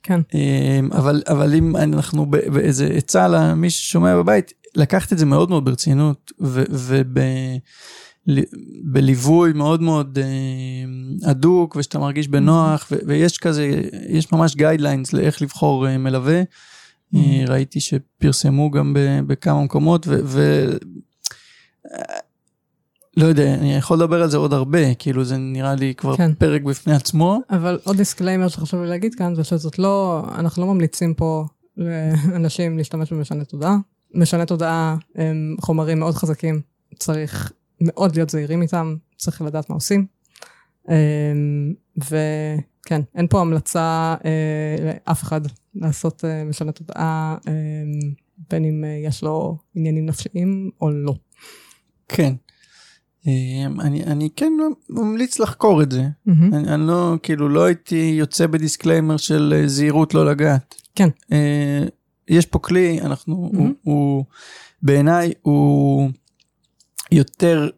כן. אמ, אבל, אבל אם אנחנו באיזה עצה למי ששומע בבית, לקחת את זה מאוד מאוד ברצינות ובליווי מאוד מאוד אה, הדוק ושאתה מרגיש בנוח ו- ויש כזה, יש ממש guidelines לאיך לבחור אה, מלווה. אה, ראיתי שפרסמו גם בכמה מקומות ו... ו- לא יודע, אני יכול לדבר על זה עוד הרבה, כאילו זה נראה לי כבר כן. פרק בפני עצמו. אבל עוד disclaimer שחשוב לי להגיד כאן, זה שזאת לא, אנחנו לא ממליצים פה לאנשים להשתמש במשני תודעה. משני תודעה הם חומרים מאוד חזקים, צריך מאוד להיות זהירים איתם, צריך לדעת מה עושים. אמ, וכן, אין פה המלצה אה, לאף אחד לעשות אה, משני תודעה, אה, בין אם אה, יש לו עניינים נפשיים או לא. כן. אמ, אני, אני כן ממליץ לחקור את זה. מהמם. אני, אני לא, כאילו, לא הייתי יוצא ב disclaimer של זהירות לא לגעת. כן. יש פה כלי, אנחנו, הוא, מהמם. הוא, בעיניי הוא יותר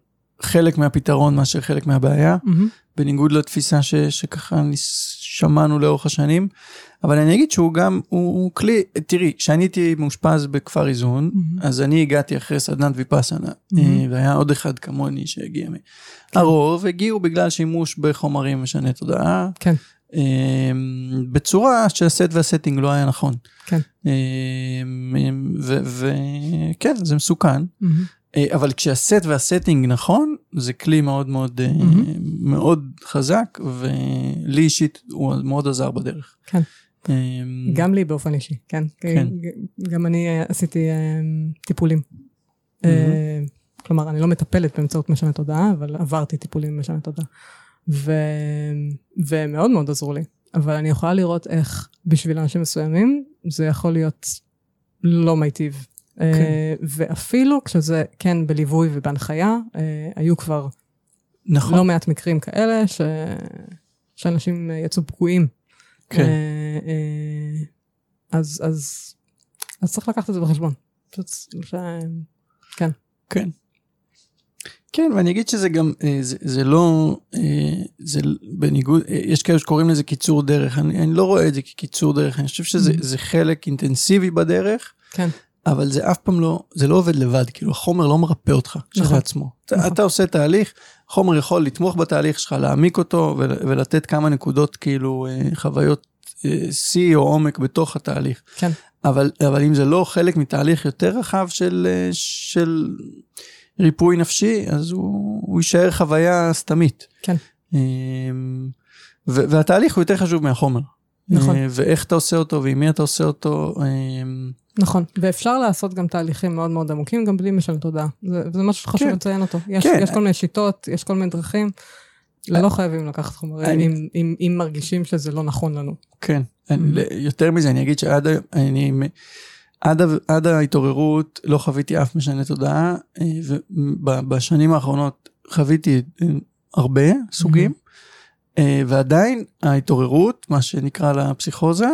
חלק מהפתרון מאשר חלק מהבעיה, מהמם. בניגוד לתפיסה ש, שככה שמענו לאורך השנים. אבל אני אגיד שהוא גם, הוא, הוא כלי, תראי, כשאני הייתי מאושפז בכפר איזון, מהמם. אז אני הגעתי אחרי סדנת ויפאסנה. אה, והיה עוד אחד כמוני שהגיע. מ- הרוב הגיעו בגלל שימוש בחומרים משני תודעה, כן. אה, בצורה שהסט והסטינג לא היה נכון. כן. וכן, זה מסוכן, מהמם. אה, אבל כשהסט והסטינג נכון, זה כלי מאוד מאוד מהמם. מאוד חזק, ולי אישית הוא מאוד עזר בדרך. כן. אה, גם לי באופן אישי, כן. כן. גם אני אה, עשיתי טיפולים. אה, כלומר, אני לא מטפלת באמצעות משנה תודעה, אבל עברתי טיפולים במשנה תודעה. ו- ומאוד מאוד עזרו לי. אבל אני יכולה לראות איך בשביל אנשים מסוימים זה יכול להיות לא מיטיב. אה, ואפילו כשזה כן בליווי ובהנחיה, אה, היו כבר נכון. לא מעט מקרים כאלה ש... שאנשים אה, יצאו פגועים. כן. אז, אז, אז צריך לקחת את זה בחשבון. פשוט, ש... כן. כן. כן, ואני אגיד שזה גם, זה, זה לא, זה בניגוד, יש כאלה שקוראים לזה קיצור דרך, אני, אני לא רואה את זה כקיצור דרך, אני חושב שזה. זה חלק אינטנסיבי בדרך, כן. אבל זה אף פעם לא, זה לא עובד לבד, כאילו החומר לא מרפא אותך נכון. כשלעצמו. אתה, נכון. אתה עושה תהליך, חומר יכול לתמוך בתהליך שלך, להעמיק אותו ול, ולתת כמה נקודות, כאילו, אה, חוויות אה, שיא או עומק בתוך התהליך. כן. אבל, אבל אם זה לא חלק מתהליך יותר רחב של, אה, של ריפוי נפשי, אז הוא, הוא יישאר חוויה סתמית. כן. אמ, ו- והתהליך הוא יותר חשוב מהחומר. נכון. אה, ואיך אתה עושה אותו ועם מי אתה עושה אותו. אמ, נכון, ואפשר לעשות גם תהליכים מאוד מאוד עמוקים, גם בלי משנה תודעה. זה, וזה משהו שחשוב כן. לציין אותו. יש, כן. יש כל מיני שיטות, יש כל מיני דרכים. לא חייבים לקחת חומרים אני- אם, אם, אם מרגישים שזה לא נכון לנו. כן. אני- Mhm. יותר מזה, אני אגיד שעד אני... עד, עד ההתעוררות לא חוויתי אף משנה תודעה, אה, ובשנים האחרונות חוויתי אה, הרבה סוגים, אה, ועדיין ההתעוררות, מה שנקרא לה פסיכוזה,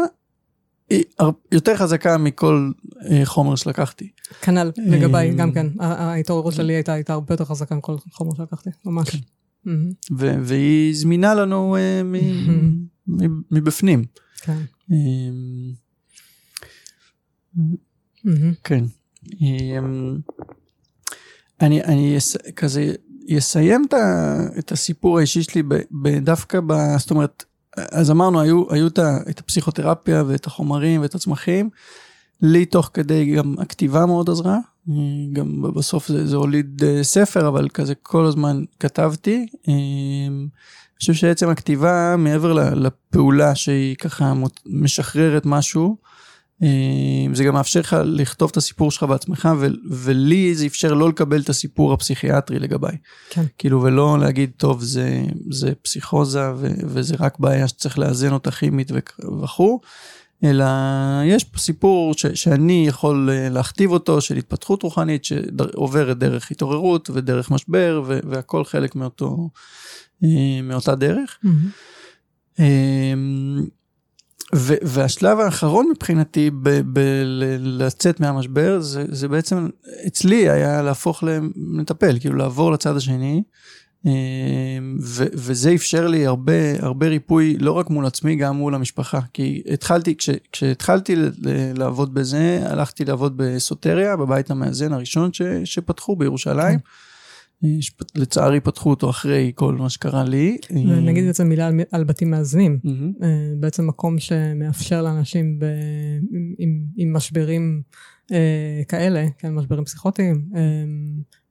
היא יותר חזקה מכל אה, חומר שלקחתי. כנ"ל, לגביי, אה, גם כן. ההתעוררות שלי הייתה, הייתה הרבה יותר חזקה מכל חומר שלקחתי, ממש. כן. והיא זמינה לנו אה, מבפנים. כן. אה, כן. אמ, אני, כזה אסיים את, את הסיפור האישי שלי דווקא ב... זאת אומרת, אז אמרנו, היו, היו את, את הפסיכותרפיה ואת החומרים ואת הצמחים, לי תוך כדי גם הכתיבה מאוד עזרה, גם בסוף זה, זה הוליד אה, ספר, אבל כזה כל הזמן כתבתי. אה, אני חושב שעצם הכתיבה, מעבר לפעולה שהיא ככה משחררת משהו, זה גם מאפשר לך לכתוב את הסיפור שלך בעצמך, ו- ולי זה אפשר לא לקבל את הסיפור הפסיכיאטרי לגביי. כן. כאילו, ולא להגיד, טוב, זה, זה פסיכוזה, ו- וזה רק בעיה שצריך לאזן אותה כימית וכו'. אלא יש פה סיפור ש, שאני יכול אה, להכתיב אותו של התפתחות רוחנית שעוברת דרך התעוררות ודרך משבר ו, והכל חלק מאותו, אה, מאותה דרך. Mm-hmm. והשלב האחרון מבחינתי בלצאת מהמשבר זה, זה בעצם אצלי היה להפוך למטפל, כאילו לעבור לצד השני. אמ, ו- וזה אפשר לי הרבה, הרבה ריפוי, לא רק מול עצמי, גם מול המשפחה. כי התחלתי, כש- כשהתחלתי לעבוד בזה, הלכתי לעבוד בסוטריה, בבית המאזן הראשון ש- שפתחו בירושלים. כן. לצערי פתחו אותו אחרי כל מה שקרה לי. נגיד בעצם מילה על, על בתים מאזנים. Mm-hmm. בעצם מקום שמאפשר לאנשים ב, עם, עם משברים אה, כאלה, כן, משברים פסיכוטיים, אה,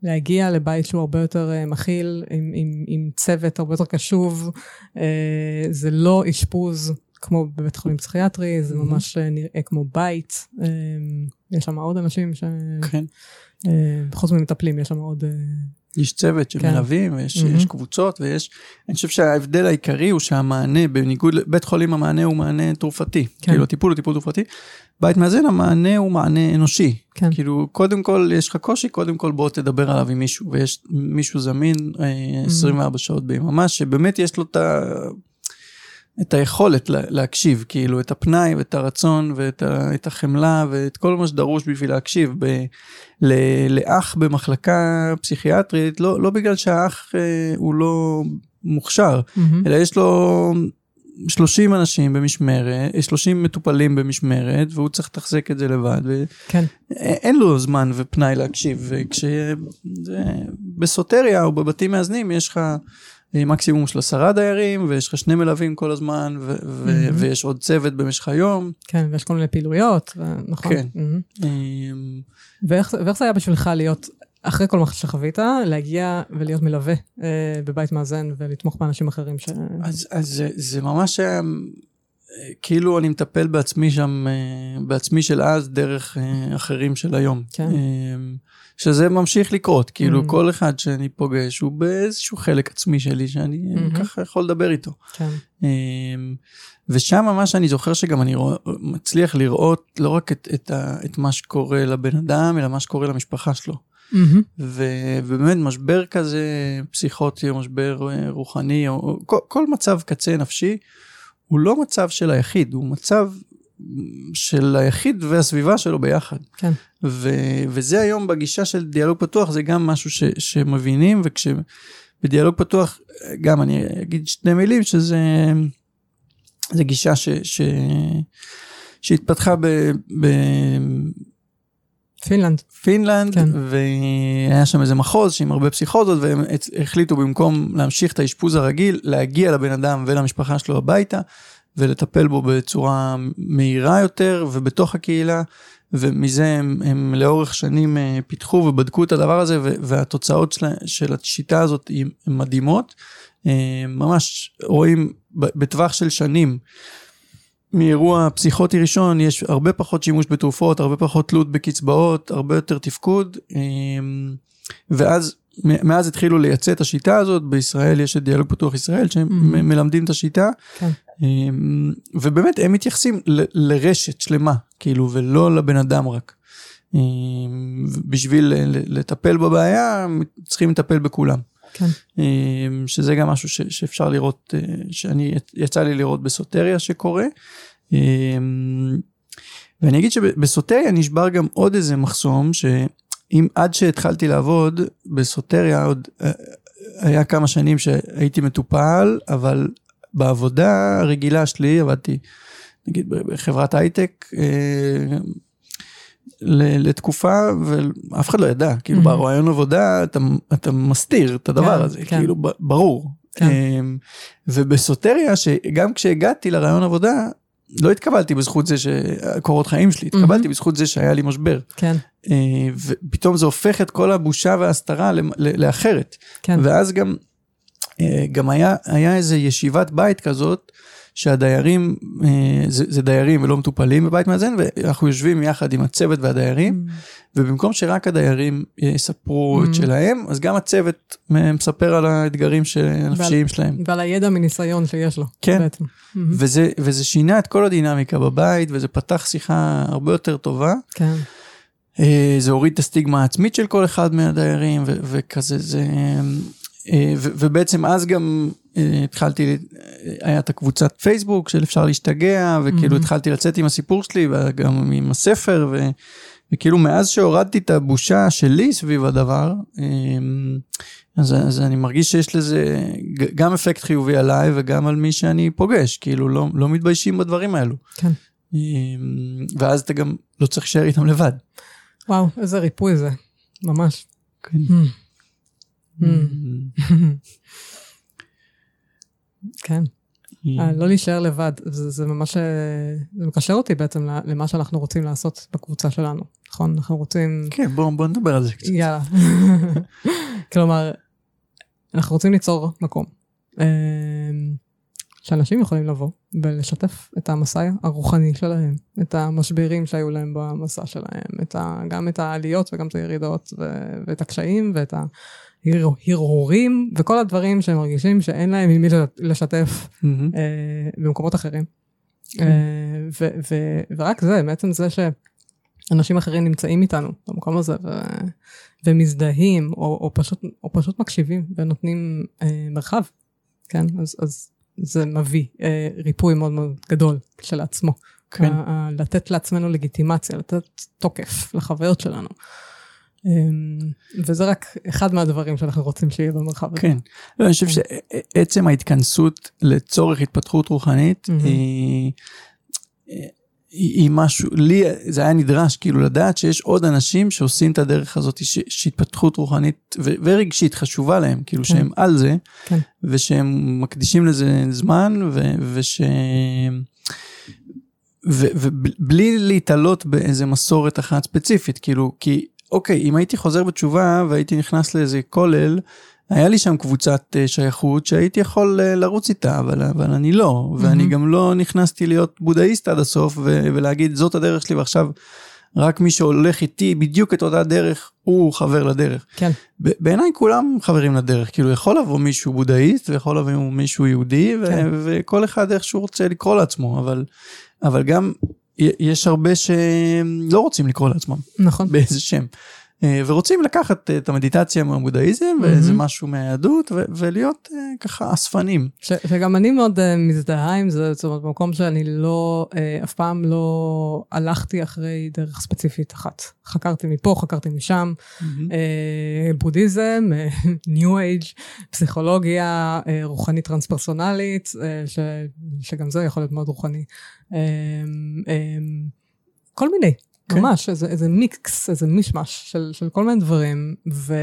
להגיע לבית שהוא הרבה יותר אה, מכיל, עם, עם, עם צוות הרבה יותר קשוב, אה, זה לא אשפוז כמו בבית חולים פסיכיאטרי, זה ממש אה, נראה כמו בית. יש שם עוד אנשים ש... כן. חוץ ממטפלים, יש שם עוד... אה, יש צוות שמלווים, כן. ויש mm-hmm. קבוצות, ויש... אני חושב שההבדל העיקרי הוא שהמענה, בניגוד לבית חולים המענה הוא מענה תרופתי. כן. כאילו, הטיפול הוא טיפול תרופתי. בית מאזן, המענה הוא מענה אנושי. כן. כאילו, קודם כל, יש לך קושי, קודם כל בוא תדבר עליו עם מישהו, ויש מישהו זמין 24 mm-hmm. שעות ביממה, שבאמת יש לו את ה... את היכולת להקשיב, כאילו, את הפנאי ואת הרצון ואת ה, את החמלה ואת כל מה שדרוש בשביל להקשיב. ב, ל, לאח במחלקה פסיכיאטרית, לא, לא בגלל שהאח אה, הוא לא מוכשר, mm-hmm. אלא יש לו 30 אנשים במשמרת, 30 מטופלים במשמרת, והוא צריך לתחזק את זה לבד. כן. אין לו זמן ופנאי להקשיב, וכשבסוטריה או בבתים מאזנים יש לך... אה, מקסימום של עשרה דיירים, ויש לך שני מלווים כל הזמן, ו- mm-hmm. ויש עוד צוות במשך היום. כן, ויש כל מיני פעילויות, נכון. כן. Mm-hmm. ואיך, ואיך זה היה בשבילך להיות, אחרי כל מה שחווית, להגיע ולהיות מלווה אה, בבית מאזן ולתמוך באנשים אחרים ש... אז, אז זה, זה ממש היה... כאילו אני מטפל בעצמי שם, אה, בעצמי של אז, דרך אחרים של היום. כן. שזה ממשיך לקרות, כאילו mm. כל אחד שאני פוגש הוא באיזשהו חלק עצמי שלי שאני mm-hmm. ככה יכול לדבר איתו. כן. אמ, ושם מה שאני זוכר שגם אני רוא, מצליח לראות לא רק את, את, ה, את מה שקורה לבן אדם, אלא מה שקורה למשפחה שלו. Mm-hmm. ו- ובאמת משבר כזה פסיכוטי או משבר אה, רוחני או כל, כל מצב קצה נפשי הוא לא מצב של היחיד, הוא מצב של היחיד והסביבה שלו ביחד. כן. ו- וזה היום בגישה של דיאלוג פתוח, זה גם משהו ש- שמבינים, וכשבדיאלוג פתוח, גם אני אגיד שני מילים, שזה זה גישה ש- ש- שהתפתחה ב... ב- פינלנד. פינלנד, כן. והיה שם איזה מחוז עם הרבה פסיכוזות, והם החליטו במקום להמשיך את האשפוז הרגיל, להגיע לבן אדם ולמשפחה שלו הביתה, ולטפל בו בצורה מהירה יותר ובתוך הקהילה, ומזה הם, הם לאורך שנים אה, פיתחו ובדקו את הדבר הזה, והתוצאות של, של השיטה הזאת הן מדהימות. אה, ממש רואים בטווח של שנים. מאירוע פסיכוטי ראשון יש הרבה פחות שימוש בתרופות, הרבה פחות תלות בקצבאות, הרבה יותר תפקוד, אה, ואז מאז התחילו לייצא את השיטה הזאת, בישראל יש את דיאלוג פתוח ישראל, שהם mm-hmm. את השיטה, כן. אמ, ובאמת הם מתייחסים ל- לרשת שלמה, כאילו, ולא לבן אדם רק. אמ, בשביל לטפל בבעיה, צריכים לטפל בכולם. כן. אמ, שזה גם משהו ש- שאפשר לראות, אה, שאני, יצא לי לראות בסוטריה שקורה. ואני אגיד שבסוטריה נשבר גם עוד איזה מחסום, ש... אם עד שהתחלתי לעבוד בסוטריה, עוד אה, היה כמה שנים שהייתי מטופל, אבל בעבודה הרגילה שלי, עבדתי נגיד בחברת הייטק, אה, לתקופה ואף אחד לא ידע, כאילו mm-hmm. ברעיון עבודה אתה, אתה מסתיר את הדבר כן, הזה, כן. כאילו ברור. כן. אה, ובסוטריה, שגם כשהגעתי לרעיון עבודה, לא התקבלתי בזכות זה שקורות חיים שלי, התקבלתי בזכות זה שהיה לי משבר. כן. אה, ופתאום זה הופך את כל הבושה וההסתרה לאחרת. כן. ואז גם, אה, גם היה, היה איזה ישיבת בית כזאת, שהדיירים, אה, זה, זה דיירים ולא מטופלים בבית מאזן, ואנחנו יושבים יחד עם הצוות והדיירים, ובמקום שרק הדיירים יספרו Mm. את שלהם, אז גם הצוות מספר על האתגרים הנפשיים שלהם. ועל הידע מניסיון שיש לו. כן. בעצם. מהמם. וזה, וזה שינה את כל הדינמיקה בבית, וזה פתח שיחה הרבה יותר טובה. כן. אה, זה הוריד את הסטיגמה העצמית של כל אחד מהדיירים, ו- וכזה זה... אה, ו- ובעצם אז גם התחלתי, היה את הקבוצת פייסבוק של אפשר להשתגע, וכאילו Mhm. התחלתי לצאת עם הסיפור שלי, וגם עם הספר, ו- וכאילו מאז שהורדתי את הבושה שלי סביב הדבר, אה, אז, אז אני מרגיש שיש לזה גם אפקט חיובי עליי וגם על מי שאני פוגש, כאילו לא, לא מתביישים בדברים האלו. כן. אה, ואז אתה גם לא צריך להישאר איתם לבד. וואו, איזה ריפוי זה. ממש. כן. Mm. כן. אה, לא להישאר לבד, זה, זה ממש, אה, זה מקשר אותי בעצם למה שאנחנו רוצים לעשות בקבוצה שלנו, נכון? אנחנו רוצים, כן, בוא, בוא נדבר על זה קצת. יאללה. כלומר, אנחנו רוצים ליצור מקום. אה, שאנשים יכולים לבוא ולשתף את המסע הרוחני שלהם, את המשברים שהיו להם במסע שלהם, את ה, גם את העליות וגם את הירידות, ו, ואת הקשיים ואת ההרהורים, וכל הדברים שהם מרגישים שאין להם עם מי לשתף מהמם. אה, במקומות אחרים. כן. אה, ו- ו- ורק זה, בעצם זה שאנשים אחרים נמצאים איתנו במקום הזה ו- ומזדהים, או, או, פשוט, או פשוט מקשיבים ונותנים אה, מרחב, כן? אז, אז זה מביא אה, ריפוי מאוד מאוד גדול כשלעצמו. כן. לתת לעצמנו לגיטימציה, לתת תוקף לחוויות שלנו. אמ, וזה רק אחד מהדברים שאנחנו רוצים שיהיה במרחב הזה. כן. לא, אני חושב שעצם ההתכנסות לצורך התפתחות רוחנית. היא... היא, היא משהו, לי זה היה נדרש כאילו לדעת שיש עוד אנשים שעושים את הדרך הזאת, ש- שהתפתחות רוחנית ו- ורגשית חשובה להם, כאילו כן. שהם על זה, כן. ושהם מקדישים לזה זמן, ו- וש... ו- ובלי להתעלות באיזה מסורת אחת ספציפית, כאילו, כי אוקיי, אם הייתי חוזר בתשובה והייתי נכנס לאיזה כולל, היה לי שם קבוצת אה, שייכות שהייתי יכול אה, לרוץ איתה, אבל, אבל אני לא, ואני מהמם. גם לא נכנסתי להיות בודהיסט עד הסוף ו- ולהגיד זאת הדרך שלי ועכשיו רק מי שהולך איתי בדיוק את אותה דרך הוא חבר לדרך. כן. ב- בעיניי כולם חברים לדרך, כאילו יכול לבוא מישהו בודהיסט ויכול לבוא מישהו יהודי ו- כן. וכל אחד איך שהוא רוצה לקרוא לעצמו, אבל, אבל גם יש הרבה שלא רוצים לקרוא לעצמם נכון. באיזה שם. אה, ורוצים לקחת את המדיטציה מהבודהיזם מהמם. ואיזה משהו מהיהדות ו- ולהיות אה, ככה אספנים. ש, שגם אני מאוד uh, מזדהה עם זה, זאת אומרת, במקום שאני לא, uh, אף פעם לא הלכתי אחרי דרך ספציפית אחת. חקרתי מפה, חקרתי משם, uh, בודהיזם, ניו אייג', פסיכולוגיה, uh, רוחנית טרנספרסונלית, uh, ש, שגם זה יכול להיות מאוד רוחני. Um, um, כל מיני. כן. ממש, איזה, איזה מיקס, איזה מישמש של, של כל מיני דברים, ו,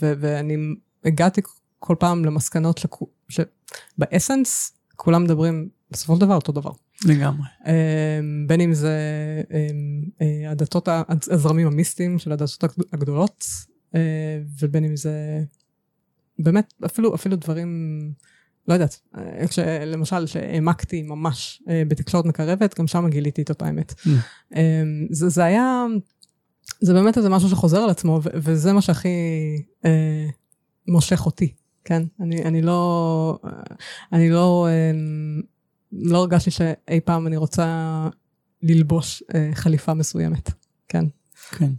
ו, ואני הגעתי כל פעם למסקנות לכו- שבאסנס כולם מדברים בסופו של דבר אותו דבר. לגמרי. אמ, בין אם זה אמ, אה, הדתות, הזרמים המיסטיים של הדתות הגד- הגדולות, אה, ובין אם זה באמת אפילו, אפילו דברים, לא יודעת, אה, כש- למשל שהעמקתי ממש אה, בתקשורת מקרבת, גם שם גיליתי את אותה אמת. Mm. אמ, זה, זה היה, זה באמת איזה משהו שחוזר על עצמו, ו- וזה מה שהכי אה, מושך אותי, כן? אני, אני לא, אני לא, אמ, לא הרגשתי שאי פעם אני רוצה ללבוש אה, חליפה מסוימת, כן? כן.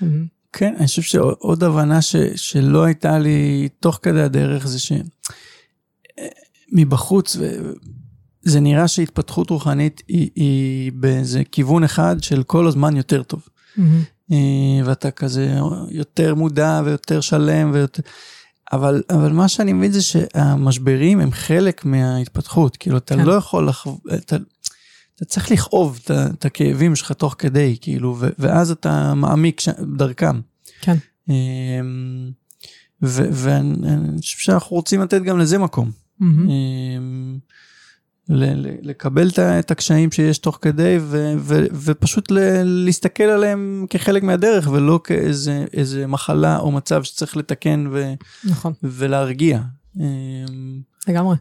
מהמם. כן, אני חושב שעוד הבנה ש, שלא הייתה לי תוך כדי הדרך זה שמבחוץ, זה נראה שהתפתחות רוחנית היא, היא באיזה כיוון אחד של כל הזמן יותר טוב. מהמם. אה, ואתה כזה יותר מודע ויותר שלם ויותר... אבל, אבל מה שאני מבין זה שהמשברים הם חלק מההתפתחות, כאילו אתה כן. לא יכול לחו... אתה, אתה צריך לכאוב את, את הכאבים שלך תוך כדי, כאילו, ו, ואז אתה מעמיק ש... דרכם. כן. אמ, ו- ואני אני חושב שאנחנו רוצים לתת גם לזה מקום. אמ, לקבל את הקשיים שיש תוך כדי ו, ו, ופשוט ל, להסתכל עליהם כחלק מהדרך ולא כאיזה מחלה או מצב שצריך לתקן ו, נכון. ולהרגיע. לגמרי,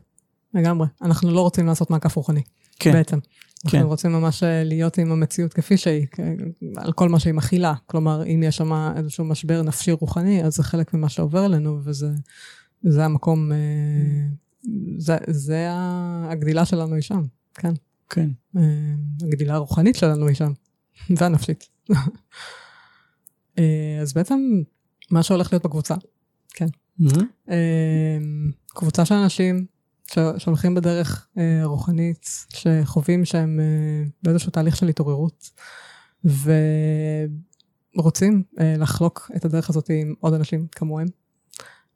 לגמרי. אנחנו לא רוצים לעשות מעקף רוחני, כן. בעצם. אנחנו כן. רוצים ממש אה, להיות עם המציאות כפי שהיא, על כל מה שהיא מכילה. כלומר, אם יש שם איזשהו משבר נפשי רוחני, אז זה חלק ממה שעובר אלינו, וזה המקום, אה, זה, זה הגדילה שלנו היא שם, כן. כן. אה, הגדילה הרוחנית שלנו היא שם, והנפשית. אז בעצם, מה שהולך להיות בקבוצה, כן. Mm-hmm. קבוצה של אנשים שהולכים בדרך אה, רוחנית, שחווים שהם אה, באיזשהו תהליך של התעוררות, ורוצים אה, לחלוק את הדרך הזאת עם עוד אנשים כמוהם.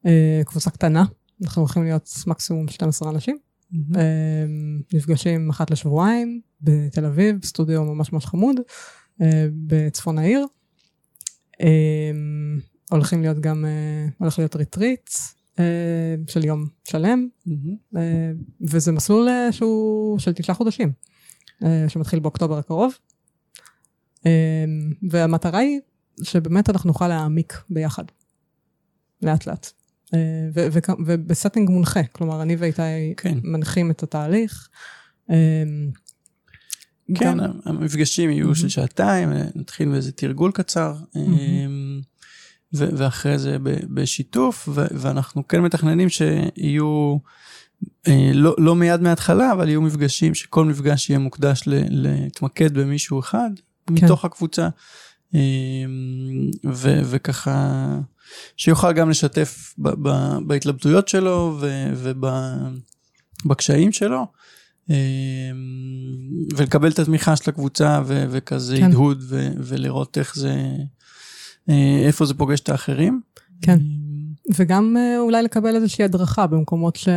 אה, קבוצה קטנה, אנחנו הולכים להיות מקסימום 12 אנשים. Mm-hmm. נפגשים אחת לשבועיים בתל אביב, סטודיו ממש ממש חמוד, אה, בצפון העיר. אה, הולכים להיות גם, אה, הולך להיות ריטריט, אה, של יום שלם, mm-hmm. וזה מסלול שהוא של תשעה חודשים, שמתחיל באוקטובר הקרוב. והמטרה היא שבאמת אנחנו נוכל להעמיק ביחד, לאט לאט. וב setting מונחה, כלומר אני ואיתי כן. מנחים את התהליך. כן, גם... המפגשים יהיו mm-hmm. של שעתיים, נתחיל באיזה תרגול קצר. Mm-hmm. ואחרי זה בשיתוף, ואנחנו כן מתכננים שיהיו, אה, לא, לא מיד מההתחלה, אבל יהיו מפגשים שכל מפגש יהיה מוקדש להתמקד במישהו אחד כן. מתוך הקבוצה, אה, ו, וככה שיוכל גם לשתף ב, ב, בהתלבטויות שלו ובקשיים שלו. אה, ולקבל את התמיכה של הקבוצה ו- וכזה כן. הדהוד ו- ולראות איך זה, אה, איפה זה פוגש את האחרים. כן. וגם אה, אולי לקבל איזושהי הדרכה במקומות ש...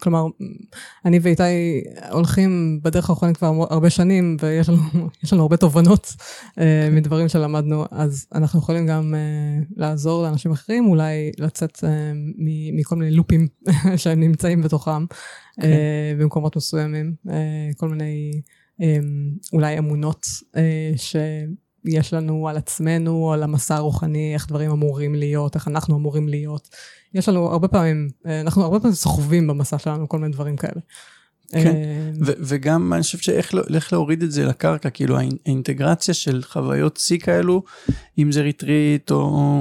כלומר, אני ואיתי הולכים בדרך האחרונה כבר הרבה שנים, ויש לנו, לנו הרבה תובנות. אה, כן. מדברים שלמדנו, אז אנחנו יכולים גם לעזור לאנשים אחרים, אולי לצאת מכל מיני לופים שהם נמצאים בתוכם, okay. כן. במקומות מסוימים, כל מיני אולי אמונות ש... יש לנו על עצמנו, על המסע הרוחני, איך דברים אמורים להיות, איך אנחנו אמורים להיות. יש לנו הרבה פעמים, אה, אנחנו הרבה פעמים סוחבים במסע שלנו כל מיני דברים כאלה. כן, אה, וגם אני חושב שאיך לא, להוריד את זה לקרקע, כאילו האינטגרציה של חוויות שיא כאלו, אם זה ריטריט או,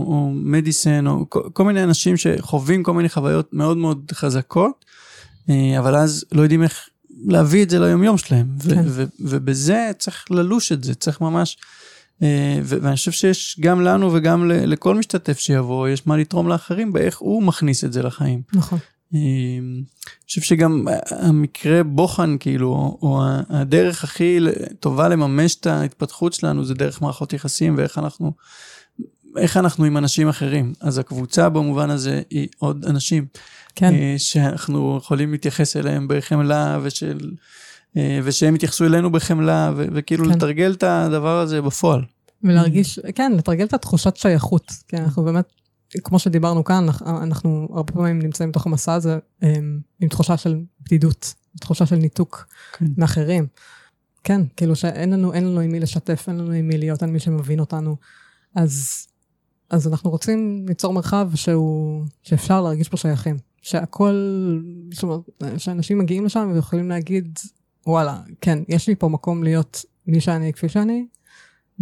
או מדיסן, או כל, כל מיני אנשים שחווים כל מיני חוויות מאוד מאוד חזקות, אה, אבל אז לא יודעים איך להביא את זה ליומיום שלהם, כן. ובזה צריך ללוש את זה, צריך ממש ואני חושב שיש גם לנו וגם לכל משתתף שיבוא, יש מה לתרום לאחרים באיך הוא מכניס את זה לחיים. נכון. אה, אני חושב שגם המקרה בוחן, כאילו, או הדרך הכי טובה לממש את ההתפתחות שלנו זה דרך מערכות יחסים ואיך אנחנו, איך אנחנו עם אנשים אחרים. אז הקבוצה במובן הזה היא עוד אנשים. כן. אה, שאנחנו יכולים להתייחס אליהם בחמלה ושל... אה, ושהם יתייחסו אלינו בחמלה, וכאילו כן. לתרגל את הדבר הזה בפועל. ולהרגיש, כן, לתרגל את התחושת שייכות. כן, אנחנו באמת, כמו שדיברנו כאן, אנחנו הרבה פעמים נמצאים בתוך המסע הזה עם, עם תחושה של בדידות, תחושה של ניתוק כן. מאחרים. כן, כאילו שאין לנו, אין לנו עם מי לשתף, אין לנו עם מי להיות, אין מי שמבין אותנו. אז, אז אנחנו רוצים ליצור מרחב שהוא, שאפשר להרגיש פה שייכים. שהכל, זאת אומרת, שאנשים מגיעים לשם ויכולים להגיד, וואלה, כן, יש לי פה מקום להיות מי שאני כפי שאני,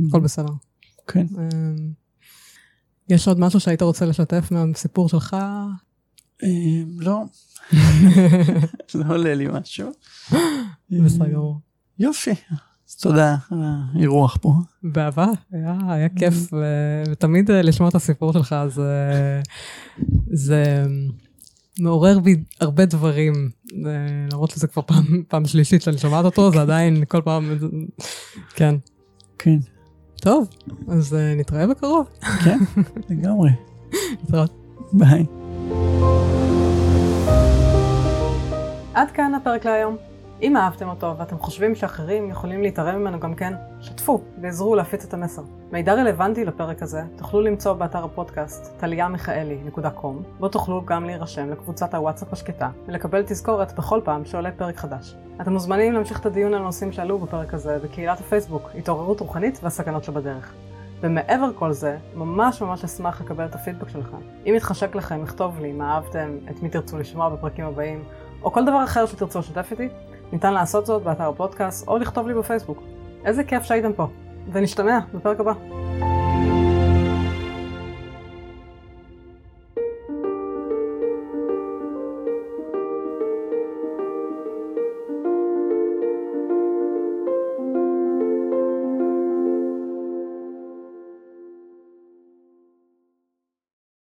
הכל בסדר. כן. אמ, יש עוד משהו שהיית רוצה לשתף מהסיפור שלך? אמ, לא. לא עולה לי משהו. בסדר גמור. יופי. אז תודה על האירוח פה. באהבה, היה כיף, ותמיד אה, לשמוע את הסיפור שלך, זה... מעורר בי הרבה דברים, למרות שזה כבר פעם, פעם שלישית שאני שומעת אותו, זה עדיין כל פעם, כן. כן. טוב, אז uh, נתראה בקרוב. כן, לגמרי. נתראות. ביי. עד כאן הפרק להיום. אם אהבתם אותו ואתם חושבים שאחרים יכולים להתערם ממנו גם כן, שתפו ועזרו להפיץ את המסר. מידע רלוונטי לפרק הזה תוכלו למצוא באתר הפודקאסט טליאמיכאלי.com בו תוכלו גם להירשם לקבוצת הוואטסאפ השקטה ולקבל תזכורת בכל פעם שעולה פרק חדש. אתם מוזמנים להמשיך את הדיון על הנושאים שעלו בפרק הזה בקהילת הפייסבוק התעוררות רוחנית והסכנות שבדרך. ומעבר כל זה, ממש ממש אשמח לקבל את הפידבק שלכם. אם יתחשק לכם, לכתוב לי מה אהבתם, את מי תרצו לשמוע בפרקים הבאים, או כל דבר אחר שתרצו לשתף איתי, ניתן לעשות זאת באתר הפודקאסט או לכתוב לי בפייסבוק. איזה כיף שהייתם פה, ונשתמע בפרק הבא.